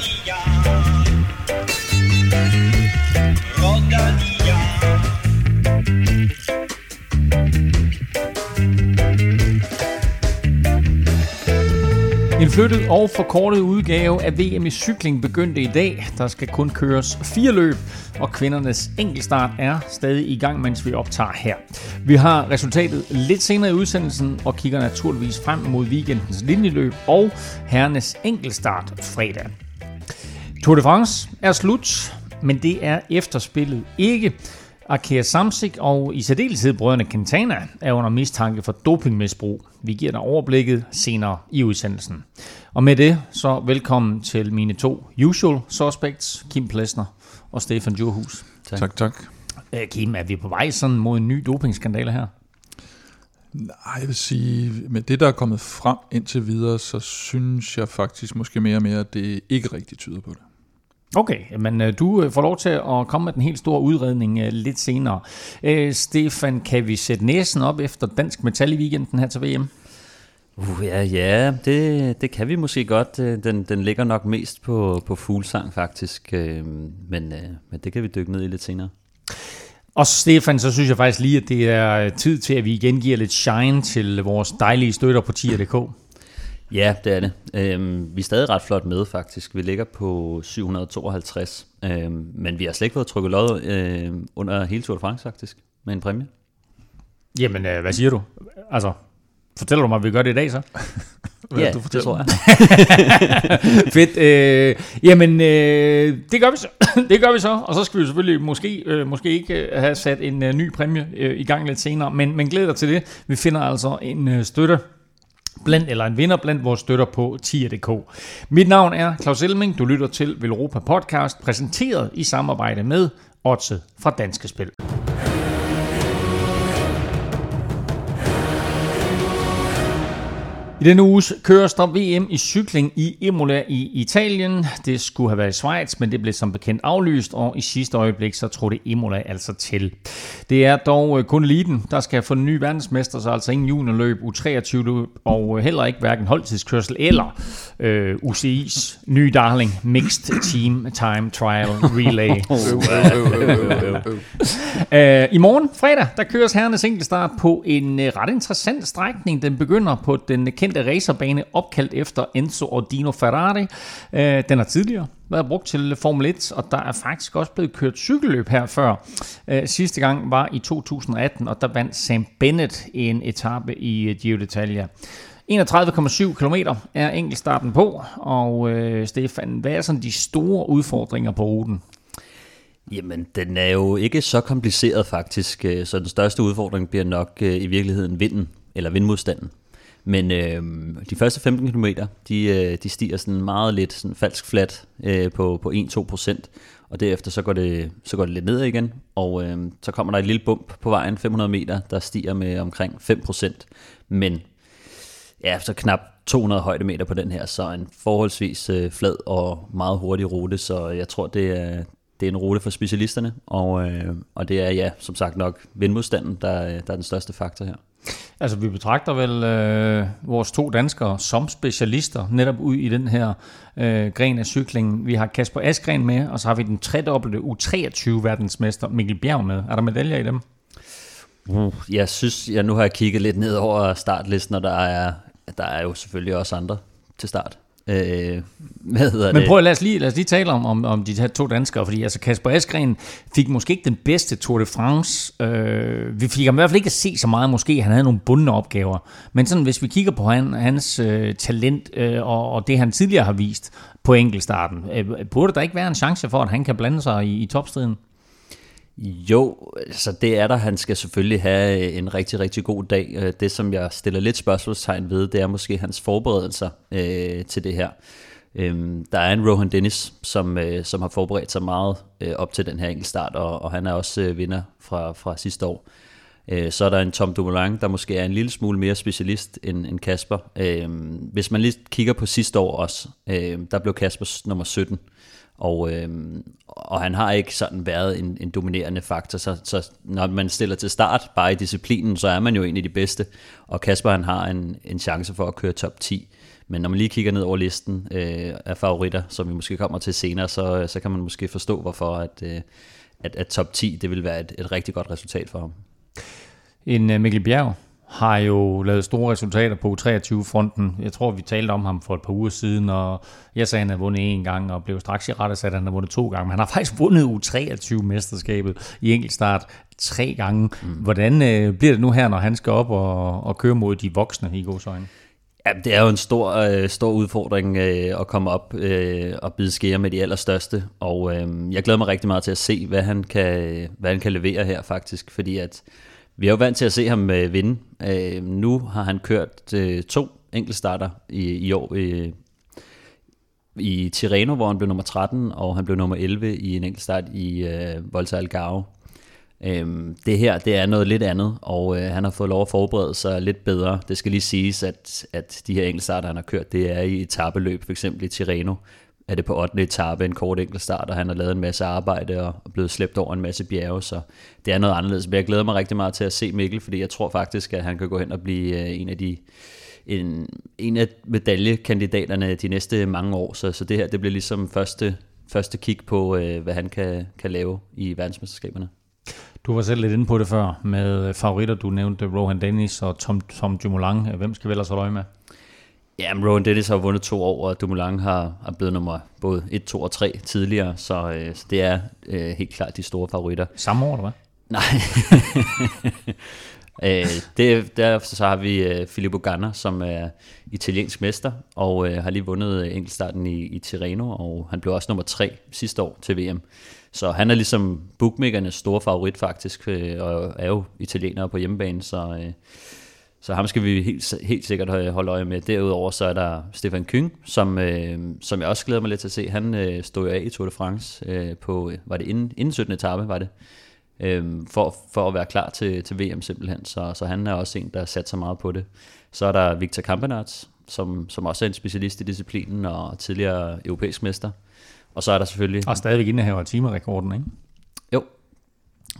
Rodania. Rodania. En flyttet og forkortet udgave af VM i cykling begyndte i dag. Der skal kun køres fire løb, og kvindernes enkeltstart er stadig i gang, mens vi optager her. Vi har resultatet lidt senere i udsendelsen og kigger naturligvis frem mod weekendens linjeløb og herrenes enkeltstart fredag. Tour de France er slut, men det er efterspillet ikke. Arkea Samsic og i særdeleshed brødrene Quintana er under mistanke for dopingmisbrug. Vi giver dig overblikket senere i udsendelsen. Og med det, så velkommen til mine to usual suspects, Kim Plesner og Stefan Djurhus. Tak, tak. Øh, Kim, er vi på vej sådan mod en ny dopingskandale her? Nej, jeg vil sige, med det, der er kommet frem indtil videre, så synes jeg faktisk måske mere og mere, at det ikke rigtig tyder på det. Okay, men øh, du øh, får lov til at komme med den helt store udredning øh, lidt senere. Øh, Stefan, kan vi sætte næsen op efter dansk metal i weekenden her til VM? Uh, ja, ja det, det kan vi måske godt. Den, den ligger nok mest på, på fuglsang faktisk, men, men det kan vi dykke ned i lidt senere. Og Stefan, så synes jeg faktisk lige, at det er tid til, at vi igen giver lidt shine til vores dejlige støtter på tier.dk. Ja, det er det. Øhm, vi er stadig ret flot med faktisk. Vi ligger på 752, øhm, men vi har slet ikke fået trykket lod øh, under hele Tour de France faktisk, med en præmie. Jamen, øh, hvad siger du? Altså, fortæller du mig, at vi gør det i dag så? Hvad ja, du det fortæller? tror jeg. Fedt. Øh, jamen, øh, det gør vi så. det gør vi så. Og så skal vi selvfølgelig måske, øh, måske ikke øh, have sat en øh, ny præmie øh, i gang lidt senere. Men, men glæder dig til det. Vi finder altså en øh, støtte blandt, eller en vinder blandt vores støtter på tier.dk. Mit navn er Claus Elming. Du lytter til Velropa Podcast, præsenteret i samarbejde med Otse fra Danske Spil. I denne uge køres der VM i cykling i Imola i Italien. Det skulle have været i Schweiz, men det blev som bekendt aflyst, og i sidste øjeblik så trådte Imola altså til. Det er dog øh, kun eliten, der skal få en ny verdensmester, så altså ingen juniorløb, U23 løb, og øh, heller ikke hverken holdtidskørsel eller øh, UCI's nye darling, Mixed Team Time Trial Relay. Øh, I morgen, fredag, der køres herrenes enkeltstart på en øh, ret interessant strækning. Den begynder på den kendte racerbane opkaldt efter Enzo Ordino Ferrari. Øh, den har tidligere været brugt til Formel 1, og der er faktisk også blevet kørt cykelløb her før. Øh, sidste gang var i 2018, og der vandt Sam Bennett en etape i øh, Giro d'Italia. 31,7 km er enkeltstarten på, og øh, Stefan, hvad er sådan de store udfordringer på ruten? Jamen, den er jo ikke så kompliceret faktisk, øh, så den største udfordring bliver nok øh, i virkeligheden vinden, eller vindmodstanden. Men øh, de første 15 km, de, øh, de stiger sådan meget lidt, sådan falsk flat øh, på, på 1-2 procent, og derefter så går, det, så går det lidt ned igen, og øh, så kommer der et lille bump på vejen, 500 meter, der stiger med omkring 5 procent. Men ja, efter knap 200 højdemeter på den her, så en forholdsvis øh, flad og meget hurtig rute, så jeg tror, det er, det er en rute for specialisterne, og, øh, og det er ja, som sagt nok vindmodstanden, der, der er den største faktor her. Altså, vi betragter vel øh, vores to danskere som specialister netop ud i den her øh, gren af cyklingen. Vi har Kasper Askren med, og så har vi den tredobbelte U23-verdensmester Mikkel Bjerg med. Er der medaljer i dem? Uh, jeg synes, jeg nu har jeg kigget lidt ned over startlisten, og der er, der er jo selvfølgelig også andre til start. Øh, hvad hedder Men prøv lad os lige, lad os lige tale om, om, om de her to danskere, fordi altså Kasper Askren fik måske ikke den bedste Tour de France. Øh, vi fik ham i hvert fald ikke at se så meget, måske han havde nogle bundne opgaver. Men sådan, hvis vi kigger på han, hans øh, talent øh, og, og det, han tidligere har vist på enkeltstarten, øh, burde der ikke være en chance for, at han kan blande sig i, i topstriden? Jo, altså det er der. Han skal selvfølgelig have øh, en rigtig, rigtig god dag. Øh, det, som jeg stiller lidt spørgsmålstegn ved, det er måske hans forberedelser øh, til det her. Øhm, der er en Rohan Dennis, som, øh, som har forberedt sig meget øh, op til den her enkeltstart, og, og han er også øh, vinder fra, fra sidste år. Øh, så er der en Tom Dumoulin, der måske er en lille smule mere specialist end, end Kasper. Øh, hvis man lige kigger på sidste år også, øh, der blev Kasper nummer 17. Og, øh, og han har ikke sådan været en, en dominerende faktor, så, så når man stiller til start bare i disciplinen, så er man jo en af de bedste. Og Kasper han har en, en chance for at køre top 10. Men når man lige kigger ned over listen øh, af favoritter, som vi måske kommer til senere, så, så kan man måske forstå, hvorfor at, øh, at, at top 10 det vil være et, et rigtig godt resultat for ham. En øh, Mikkel Bjerg har jo lavet store resultater på 23-fronten. Jeg tror, vi talte om ham for et par uger siden, og jeg sagde, at han havde vundet en gang, og blev straks i rette at han har vundet to gange. Men han har faktisk vundet U23-mesterskabet i enkeltstart tre gange. Mm. Hvordan uh, bliver det nu her, når han skal op og, og køre mod de voksne i godsøjne? Ja, det er jo en stor, øh, stor udfordring øh, at komme op øh, og bide skære med de allerstørste, og øh, jeg glæder mig rigtig meget til at se, hvad han kan, hvad han kan levere her faktisk, fordi at vi er jo vant til at se ham øh, vinde. Øh, nu har han kørt øh, to enkeltstarter i, i år øh, i Tirreno, hvor han blev nummer 13, og han blev nummer 11 i en enkeltstart i øh, Volta Algarve. Øhm, det her, det er noget lidt andet, og øh, han har fået lov at forberede sig lidt bedre. Det skal lige siges, at, at de her enkeltstarter, han har kørt, det er i etabeløb, for eksempel i Tirreno, er det på 8. etape en kort enkeltstart, og han har lavet en masse arbejde og blevet slæbt over en masse bjerge, så det er noget anderledes. Men jeg glæder mig rigtig meget til at se Mikkel, fordi jeg tror faktisk, at han kan gå hen og blive øh, en af de en, en af medaljekandidaterne de næste mange år, så, så det her det bliver ligesom første, første kig på, øh, hvad han kan, kan lave i verdensmesterskaberne. Du var selv lidt inde på det før med favoritter. Du nævnte Rohan Dennis og Tom, Tom Dumoulin. Hvem skal vi ellers holde øje med? Ja, men Rowan Dennis har vundet to år, og Dumoulin har, har blevet nummer både 1, 2 og 3 tidligere, så, øh, så det er øh, helt klart de store favoritter. Samme år, eller hvad? Nej. øh, det, der så har vi øh, Filippo Ganna, som er italiensk mester, og øh, har lige vundet enkeltstarten i, i Tirreno, og han blev også nummer 3 sidste år til VM. Så han er ligesom bookmakernes store favorit faktisk, øh, og er jo italiener på hjemmebane, så, øh, så ham skal vi helt, helt sikkert holde øje med. Derudover så er der Stefan Kyng, som, øh, som jeg også glæder mig lidt til at se. Han øh, stod jo af i Tour de France øh, på, var det inden, inden 17. etape, var det? Øh, for, for at være klar til, til VM simpelthen. Så, så han er også en, der sat sig meget på det. Så er der Victor Kampenarts, som, som også er en specialist i disciplinen og tidligere europæisk mester. Og så er der selvfølgelig... Og stadigvæk indehaver af timerekorden, ikke?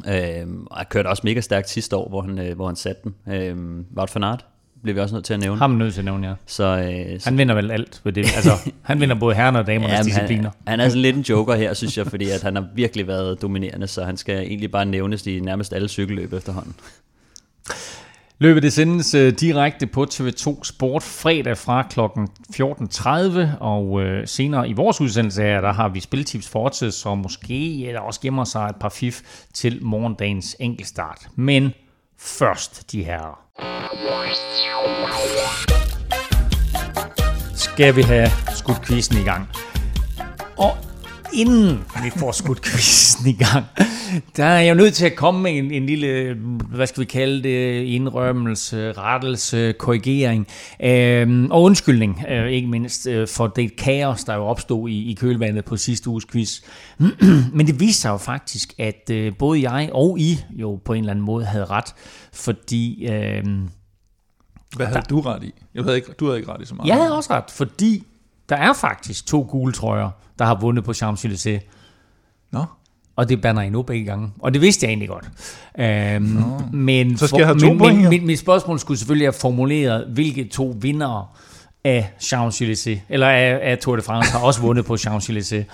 Øhm, og jeg kørte også mega stærkt sidste år, hvor han, øh, hvor han satte den. Øhm, Wout van Aert bliver vi også nødt til at nævne. Ham nødt til at nævne, ja. Så, øh, han vinder vel alt på det. Altså, han vinder både herren og damernes ja, discipliner. Han, han er sådan lidt en joker her, synes jeg, fordi at han har virkelig været dominerende, så han skal egentlig bare nævnes i nærmest alle cykelløb efterhånden. Løbet det sendes øh, direkte på TV2 Sport fredag fra kl. 14.30, og øh, senere i vores udsendelse her, der har vi spiltips fortsat, så måske eller også gemmer sig et par fif til morgendagens enkeltstart. Men først de her. Skal vi have skudt quizzen i gang. Og inden vi får skudt quizzen i gang, der er jeg jo nødt til at komme med en, en lille, hvad skal vi kalde det, indrømmelse, rettelse, korrigering øh, og undskyldning, øh, ikke mindst øh, for det kaos, der jo opstod i, i kølvandet på sidste uges quiz. Men det viste sig jo faktisk, at øh, både jeg og I jo på en eller anden måde havde ret, fordi... Øh, hvad havde der, du ret i? Jeg havde ikke, du havde ikke ret i så meget. Jeg havde også ret, fordi der er faktisk to gule trøjer, der har vundet på Champs-Élysées. Nå. Og det banner endnu begge gange. Og det vidste jeg egentlig godt. Øhm, men så skal jeg have to men, min, min, mit spørgsmål skulle selvfølgelig have formuleret, hvilke to vindere af Champs-Élysées, eller af, af Tour de France, har også vundet på Champs-Élysées.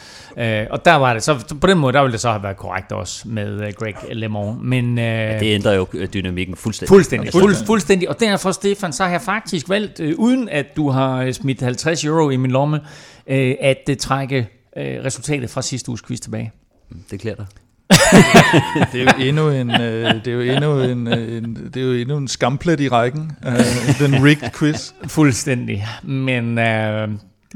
Øh, og der var det, så på den måde, der ville det så have været korrekt også med uh, Greg LeMond. Men, uh, ja, det ændrer jo øh, dynamikken fuldstændig. Fuldstændig, fuld, fuldstændig. Og derfor, Stefan, så har jeg faktisk valgt, uh, uden at du har smidt 50 euro i min lomme, uh, at uh, trække uh, resultatet fra sidste uges quiz tilbage. Det klæder dig. Det er jo endnu en, øh, det er jo endnu en, øh, en, det er jo endnu en skamplet i rækken. Øh, den rigged quiz. Fuldstændig. Men øh.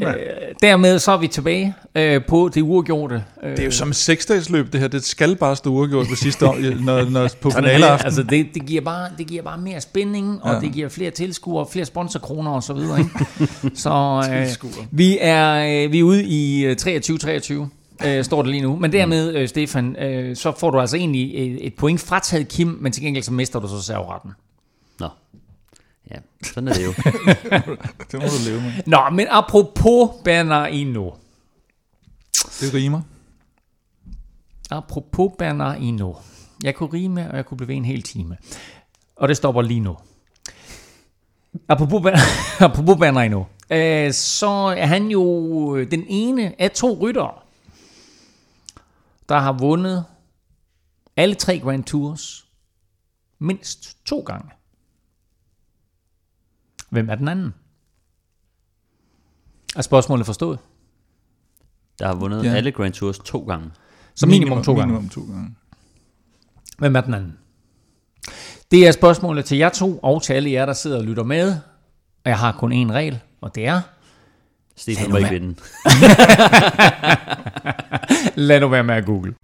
Øh, dermed så er vi tilbage øh, på det uafgjorte. Øh. Det er jo som et seksdagsløb det her. Det skal bare stå uafgjort på sidste år, når, når på finaleaften. Altså det, det, giver bare, det giver bare mere spænding, og ja. det giver flere tilskuere, flere sponsorkroner og så videre. Ikke? så øh, vi, er, øh, vi er ude i 23-23 øh, står det lige nu. Men dermed, øh, Stefan, øh, så får du altså egentlig et, et point frataget Kim, men til gengæld så mister du så serveretten. Nå. Ja, sådan er det jo. det må du leve med. Nå, men apropos Bernardino. Det rimer. Apropos Bernardino. Jeg kunne rime, og jeg kunne blive en hel time. Og det stopper lige nu. Apropos, apropos Bernardino øh, så er han jo den ene af to ryttere, der har vundet alle tre Grand Tours mindst to gange. Hvem er den anden? Er spørgsmålet forstået? Der har vundet Ja. alle Grand Tours to gange. Så minimum, to gange. Minimum to gange. Hvem er den anden? Det er spørgsmålet til jer to, og til alle jer, der sidder og lytter med. Og jeg har kun én regel, og det er, Stefan må ikke vinde. lad nu være med at google.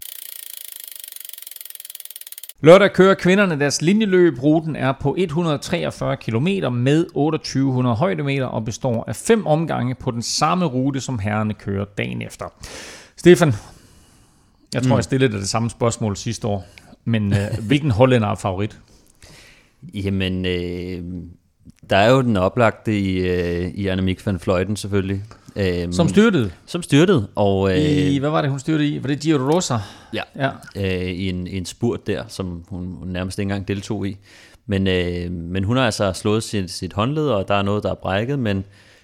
Lørdag kører kvinderne deres linjeløb. Ruten er på 143 km med 2800 højdemeter og består af fem omgange på den samme rute, som herrerne kører dagen efter. Stefan, jeg tror, mm. jeg stillede dig det samme spørgsmål sidste år, men øh, hvilken hollænder er favorit? Jamen, øh, der er jo den oplagte i, øh, i Annemiek van Vleuten selvfølgelig. Øh, Som styrtede som styrtede, og øh, i, hvad var det, hun styrtede i? Var det Giro Rosa? ja, Ja. øh, i, en, en spurt der, som hun, hun nærmest ikke engang deltog i. Men, øh, men hun har altså slået sit, sit håndled, og der er noget, der er brækket, men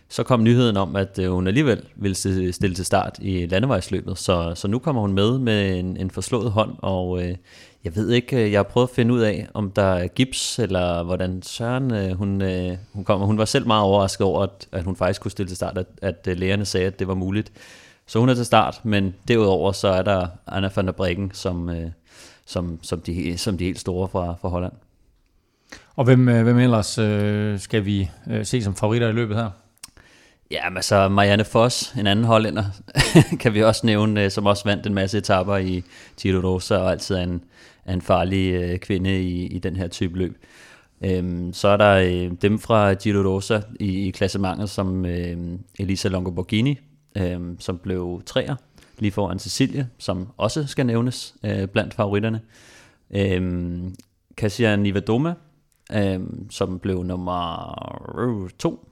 så kom nyheden om, at øh, hun alligevel ville stille til start i landevejsløbet, så, så nu kommer hun med med en, en forslået hånd, og øh, jeg ved ikke, øh, jeg har prøvet at finde ud af, om der er gips, eller hvordan Søren øh, hun, øh, hun kommer. Hun var selv meget overrasket over, at, at hun faktisk kunne stille til start, at, at lægerne sagde, at det var muligt. Så hun er til start, men derudover så er der Anna van der Breggen, som, som, som, de, som de helt store fra, fra Holland. Og hvem, hvem ellers øh, skal vi øh, se som favoritter i løbet her? Ja, men så Marianne Foss, en anden hollænder, kan vi også nævne, som også vandt en masse etapper i Giro Rosa, og altid er en, er en farlig øh, kvinde i, i den her type løb. Øhm, så er der øh, dem fra Giro Rosa i, i klassementet, som øh, Elisa Longoborghini, øh, som blev træer, lige foran Cecilie, som også skal nævnes øh, blandt favoritterne. Øh, Kasia Nivadoma, øh, som blev nummer to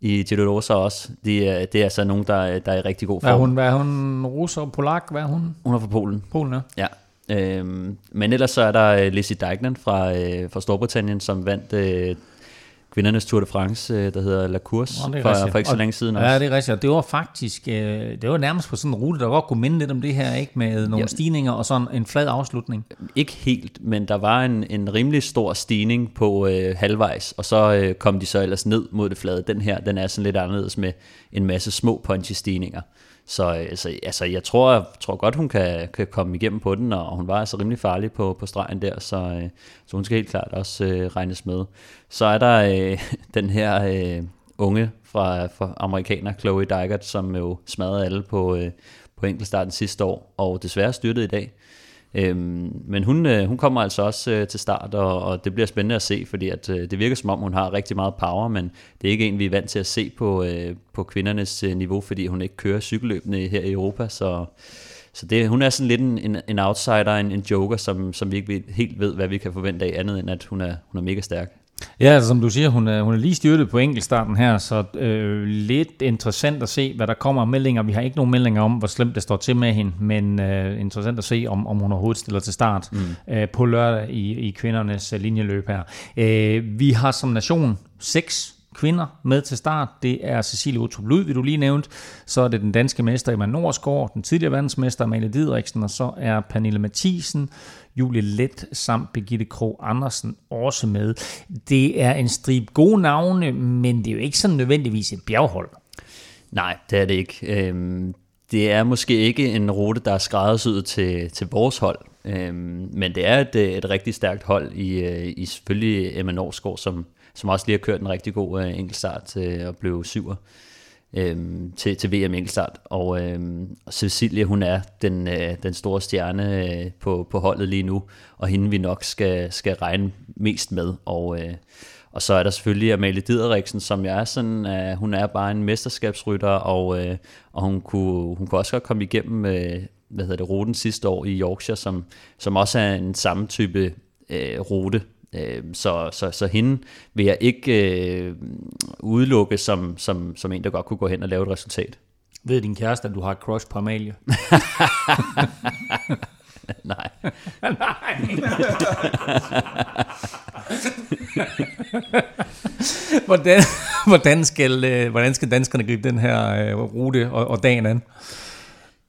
i Giro Rosa også. Det er, det er altså nogen, der, er- der er i rigtig god Hvad er form. hun? Hvad er hun? Russer, polak? Hvad er hun? Hun er fra Polen. Polen, ja. Ja. Øhm, men ellers så er der øh, Lizzie Deignan fra, øh, fra Storbritannien, som vandt øh, kvindernes Tour de France, øh, der hedder La Course, Nå, for, for ikke så længe siden også. Ja, det er rigtigt. Og det var faktisk, øh, det var nærmest på sådan en rute, der godt kunne minde lidt om det her, ikke? Med nogle Ja. stigninger og sådan en flad afslutning. Ikke helt, men der var en, en rimelig stor stigning på øh, halvvejs, og så øh, kom de så ellers ned mod det flade. Den her, den er sådan lidt anderledes med en masse små punchy stigninger. Så, øh, altså, altså, jeg tror, jeg tror godt, hun kan, kan komme igennem på den, og hun var altså rimelig farlig på, på stregen der, så, øh, så hun skal helt klart også øh, regnes med. Så er der øh, den her øh, unge fra, fra amerikaner, Chloe Dygert, som jo smadrede alle på, øh, på enkeltstarten sidste år, og desværre styrtede i dag. Øhm, men hun, øh, hun kommer altså også øh, til start, og, og det bliver spændende at se, fordi at, øh, det virker som om, hun har rigtig meget power, men det er ikke en, vi er vant til at se på, øh, på kvindernes øh, niveau, fordi hun ikke kører cykelløbende her i Europa, så, så det, hun er sådan lidt en, en, en outsider, en, en joker, som, som vi ikke helt ved, hvad vi kan forvente af, andet end at hun er, hun er mega stærk. Ja, altså, som du siger, hun er, hun er lige styrtet på enkeltstarten her, så øh, lidt interessant at se, hvad der kommer af meldinger. Vi har ikke nogen meldinger om, hvor slemt det står til med hende, men øh, interessant at se, om, om hun overhovedet stiller til start mm. øh, på lørdag i, i kvindernes øh, linjeløb her. Øh, vi har som nation seks kvinder med til start. Det er Cecilie Utrup Lud, du lige nævnt. Så er det den danske mester Emma Norsgaard, den tidligere verdensmester Amalie Didriksen, og så er Pernille Mathisen, Julie Let samt Birgitte Kro Andersen også med. Det er en strib gode navne, men det er jo ikke sådan nødvendigvis et bjerghold. Nej, det er det ikke. Øhm, det er måske ikke en rute, der er skræddersyet til, til vores hold, øhm, men det er et, et rigtig stærkt hold i, øh, i selvfølgelig Emma Norsgaard, som, som også lige har kørt en rigtig god øh, enkeltstart til at blive syver øh, til, til VM enkeltstart. Og øh, og hun er den, øh, den store stjerne øh, på, på holdet lige nu, og hende vi nok skal, skal regne mest med. Og, øh, og så er der selvfølgelig Amalie Dideriksen, som jeg er sådan, øh, hun er bare en mesterskabsrytter, og, øh, og hun, kunne, hun kunne også godt komme igennem øh, hvad hedder det, ruten sidste år i Yorkshire, som, som også er en samme type øh, rute. Uh, så, så, så hende vil jeg ikke uh, udelukke som, som, som en, der godt kunne gå hen og lave et resultat. Ved din kæreste, at du har et crush på Amalie? Nej. hvordan, hvordan, skal, øh, hvordan skal danskerne gribe den her øh, rute og, og dagen an?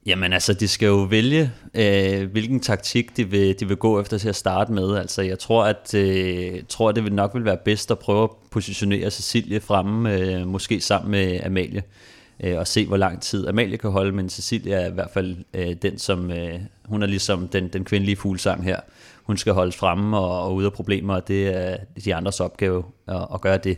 Jamen altså, de skal jo vælge, øh, hvilken taktik de vil, de vil gå efter til at starte med. Altså, jeg tror, at, øh, tror, at det vil nok vil være bedst at prøve at positionere Cecilie fremme, øh, måske sammen med Amalie, øh, og se, hvor lang tid Amalie kan holde, men Cecilie er i hvert fald øh, den, som, øh, hun er ligesom den, den kvindelige fuglsang her. Hun skal holdes fremme og, og ude af problemer, og det er de andres opgave at, at gøre det.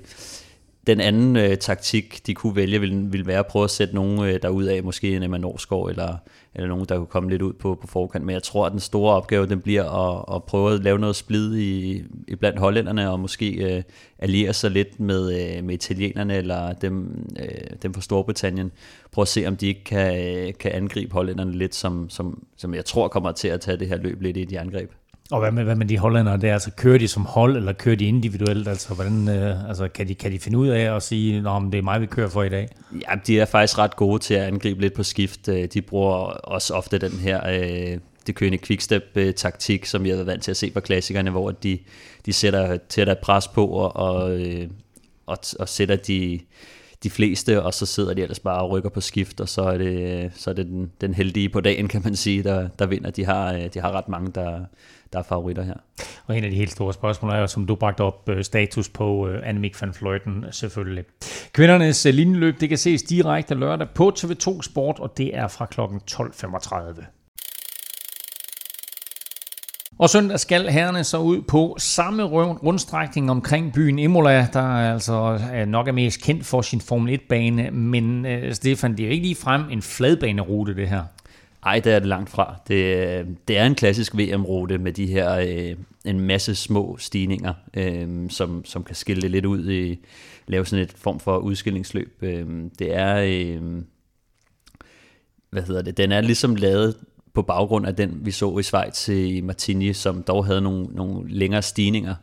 Den anden øh, taktik, de kunne vælge, ville, ville være at prøve at sætte nogen øh, derud af, måske en Emma Norsgaard, eller, eller nogen, der kunne komme lidt ud på, på forkant. Men jeg tror, at den store opgave, den bliver at, at prøve at lave noget splid i, i blandt hollænderne, og måske øh, alliere sig lidt med, øh, med italienerne, eller dem, øh, dem fra Storbritannien. Prøve at se, om de ikke kan, øh, kan angribe hollænderne lidt, som, som, som jeg tror kommer til at tage det her løb lidt i de angreb. Og hvad med, hvad med de hollændere der? Altså, kører de som hold, eller kører de individuelt? Altså, hvordan, øh, altså, kan, de, kan de finde ud af at sige, at det er mig, vi kører for i dag? Ja, de er faktisk ret gode til at angribe lidt på skift. Øh, de bruger også ofte den her øh, det kørende quickstep-taktik, som jeg har været vant til at se fra klassikerne, hvor de, de sætter tæt et pres på og, og, øh, og, og sætter de, de fleste, og så sidder de ellers bare og rykker på skift, og så er det, så er det den, den heldige på dagen, kan man sige, der, der vinder. De har, øh, de har ret mange, der, der er favoritter her. Og en af de helt store spørgsmål er jo, som du bragte op, øh, status på øh, Annemiek van Vleuten øh, selvfølgelig. Kvindernes linjeløb, det kan ses direkte lørdag på TV2 Sport, og det er fra kl. 12.35. Og søndag skal herrene så ud på samme rundstrækning omkring byen Imola, der er altså nok er mest kendt for sin Formel 1-bane, men Stefan, det er jo ikke lige frem en fladbanerute det her. Ej, det er det langt fra. Det, det er en klassisk VM-rute med de her øh, en masse små stigninger, øh, som, som kan skille det lidt ud i lave sådan et form for udskillingsløb. Øh, det er øh, hvad hedder det? Den er ligesom lavet på baggrund af den, vi så i Schweiz øh, i Martini, som dog havde nogle, nogle længere stigninger.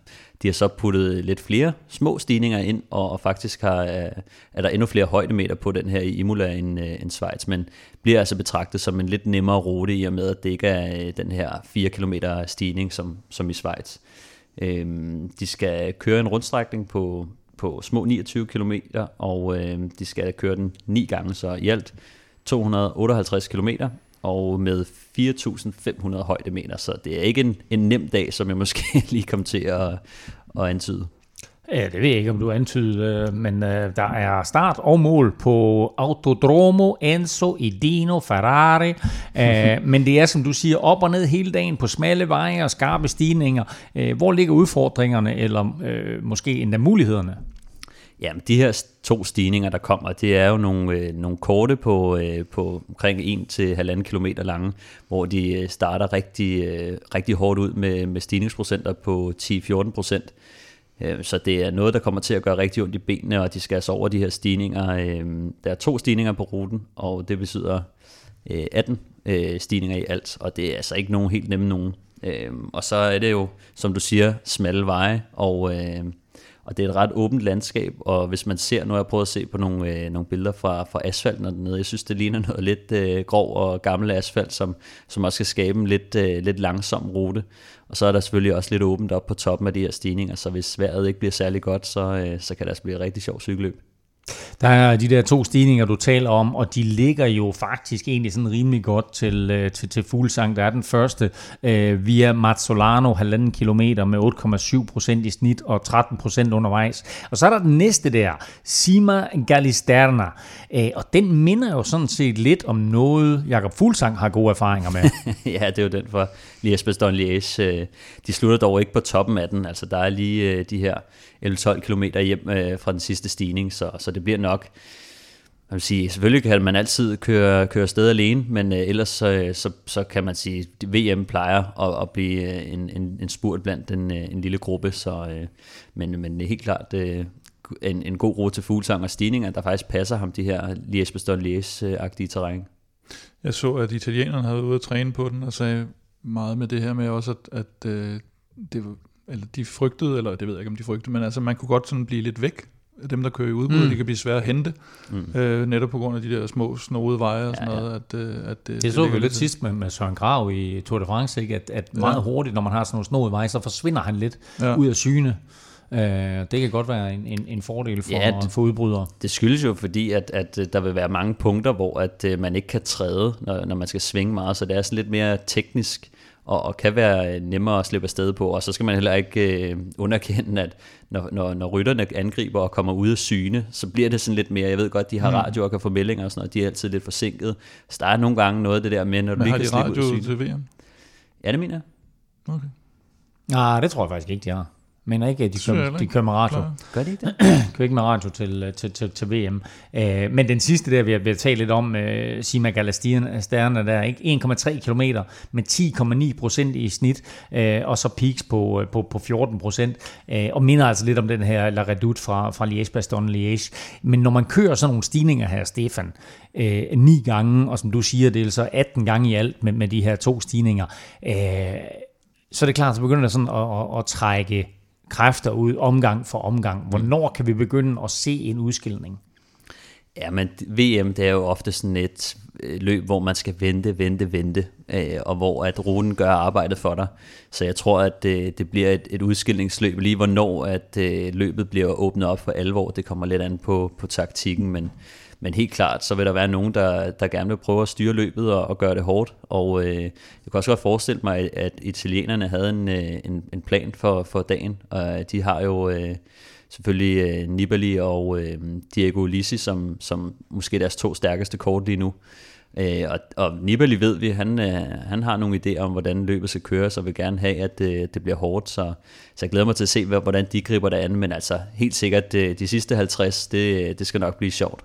De har så puttet lidt flere små stigninger ind, og, og faktisk har, øh, er der endnu flere højdemeter på den her i Imola end, øh, end Schweiz, men bliver altså betragtet som en lidt nemmere rute i og med, at det ikke er den her 4 km stigning som, som i Schweiz. Øhm, de skal køre en rundstrækning på, på små 29 km, og øh, de skal køre den ni gange, så i alt 258 km, og med 4.500 højdemeter, så det er ikke en, en nem dag, som jeg måske lige kom til at, at antyde. Ja, det ved jeg ikke, om du antyder, men uh, der er start og mål på Autodromo Enzo Edino Ferrari, uh, men det er, som du siger, op og ned hele dagen på smalle veje og skarpe stigninger. Uh, hvor ligger udfordringerne, eller uh, måske endda mulighederne? Ja, de her to stigninger, der kommer, det er jo nogle, øh, nogle korte på, øh, på omkring 1-1,5 km lange, hvor de øh, starter rigtig, øh, rigtig hårdt ud med, med stigningsprocenter på 10-14 procent. Øh, så det er noget, der kommer til at gøre rigtig ondt i benene, og de skal altså over de her stigninger. Øh, der er to stigninger på ruten, og det betyder øh, 18 øh, stigninger i alt, og det er altså ikke nogen helt nemme nogen. Øh, og så er det jo, som du siger, smalle veje, og og det er et ret åbent landskab, og hvis man ser, nu har jeg prøvet at se på nogle, øh, nogle billeder fra, fra asfalten dernede, jeg synes, det ligner noget lidt øh, grov og gammel asfalt, som, som også skal skabe en lidt, øh, lidt langsom rute. Og så er der selvfølgelig også lidt åbent op på toppen af de her stigninger, så hvis vejret ikke bliver særlig godt, så, øh, så kan det altså blive et rigtig sjovt cykelløb. Der er de der to stigninger, du taler om, og de ligger jo faktisk egentlig sådan rimelig godt til, øh, til, til Fuglsang. Der er den første øh, via Mazzolano, halvanden kilometer med 8,7 procent i snit og 13 procent undervejs. Og så er der den næste der, Sima Galisterna, øh, og den minder jo sådan set lidt om noget, Jakob Fuglsang har gode erfaringer med. ja, det er jo den for Liège Bastogne Liège. Øh, de slutter dog ikke på toppen af den, altså der er lige øh, de her 11-12 km hjem øh, fra den sidste stigning, så, så det bliver nok man vil sige, selvfølgelig kan man altid køre, køre sted alene, men øh, ellers så, øh, så, så kan man sige, at VM plejer at, at blive øh, en, en, en spurt blandt en, øh, en lille gruppe, så, øh, men, men det er helt klart øh, en, en god rute til fuglsang og stigninger, der faktisk passer ham de her Liège-Bastogne-Liège-agtige terræn. Jeg så, at italienerne havde været ude at træne på den, og sagde meget med det her med også, at, at øh, det eller de frygtede, eller det ved jeg ikke, om de frygtede, men altså man kunne godt sådan blive lidt væk dem, der kører i udbud, mm. de kan blive svære at hente, mm. øh, netop på grund af de der små snodede veje og sådan ja, ja. noget. At, øh, at, det, det så vi lidt sidst med, med Søren Grav i Tour de France, ikke? At, at meget ja. hurtigt, når man har sådan nogle snodede veje, så forsvinder han lidt ja. ud af syne. Øh, det kan godt være en, en, en fordel for, Ja, det- for udbrydere. Det skyldes jo fordi, at, at øh, der vil være mange punkter, hvor at øh, man ikke kan træde, når, når man skal svinge meget, så det er sådan lidt mere teknisk, og, og kan være nemmere at slippe afsted på, og så skal man heller ikke øh, underkende, at når, når, når rytterne angriber og kommer ud af syne, så bliver det sådan lidt mere, jeg ved godt, de har Mm. radio og kan få meldinger og sådan noget, de er altid lidt forsinket, så der er nogle gange noget af det der med, når du Men lige har kan slippe ud af radio syne. til VM? Ja, det mener jeg. Okay. Nej, det tror jeg faktisk ikke, de har. Men ikke, at de kører, de kører med radio. Klar. Gør de ikke det? kører ikke med radio til, til, til, til VM. Øh, men den sidste der, vi har, vi har talt lidt om, øh, Sima Galasterne, der er ikke 1,3 km, men 10,9 procent i snit, øh, og så peaks på, øh, på, på 14 procent, øh, og minder altså lidt om den her La Redoute fra, fra Liège-Bastogne-Liège. Men når man kører sådan nogle stigninger her, Stefan, øh, ni gange, og som du siger, det er så 18 gange i alt med, med de her to stigninger, øh, så er det klart, så begynder der sådan at, at, at trække kræfter ud omgang for omgang. Hvornår kan vi begynde at se en udskilning? Ja, men VM, det er jo ofte sådan et øh, løb, hvor man skal vente, vente, vente, øh, og hvor at ruten gør arbejdet for dig. Så jeg tror, at det, det bliver et, et udskillingsløb, lige hvornår at øh, løbet bliver åbnet op for alvor. Det kommer lidt an på, på taktikken, men, men helt klart, så vil der være nogen, der, der gerne vil prøve at styre løbet og, og gøre det hårdt. Og øh, jeg kan også godt forestille mig, at italienerne havde en, øh, en, en plan for, for dagen, og øh, de har jo... Øh, selvfølgelig øh, Nibali og øh, Diego Ulisi, som, som måske deres to stærkeste kort lige nu. Øh, og, og Nibali ved vi, han, øh, han har nogle idéer om, hvordan løbet skal køres, og vil gerne have, at øh, det bliver hårdt. Så, så jeg glæder mig til at se, hvordan de griber det an. Men altså helt sikkert, øh, de sidste 50, det, øh, det skal nok blive sjovt.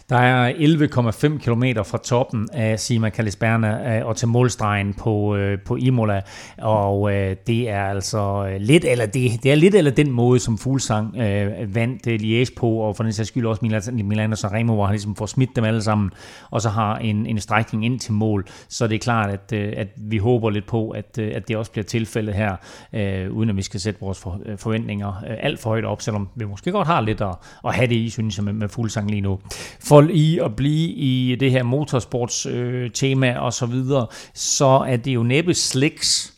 Der er 11,5 km fra toppen af Sima Kalisberna øh, og til målstregen på, øh, på Imola, og øh, det er altså lidt eller det, det er lidt eller den måde, som Fuglsang øh, vandt Liège på, og for den sags skyld også Milan, Milano Sanremo, hvor han ligesom får smidt dem alle sammen, og så har en, en strækning ind til mål. Så det er klart, at, at vi håber lidt på, at, at det også bliver tilfældet her, øh, uden at vi skal sætte vores for, forventninger alt for højt op, selvom vi måske godt har lidt at, at have det i, synes jeg, med, med Fuglsang lige nu. For i at blive i det her motorsports øh, tema og så videre, så er det jo næppe slicks,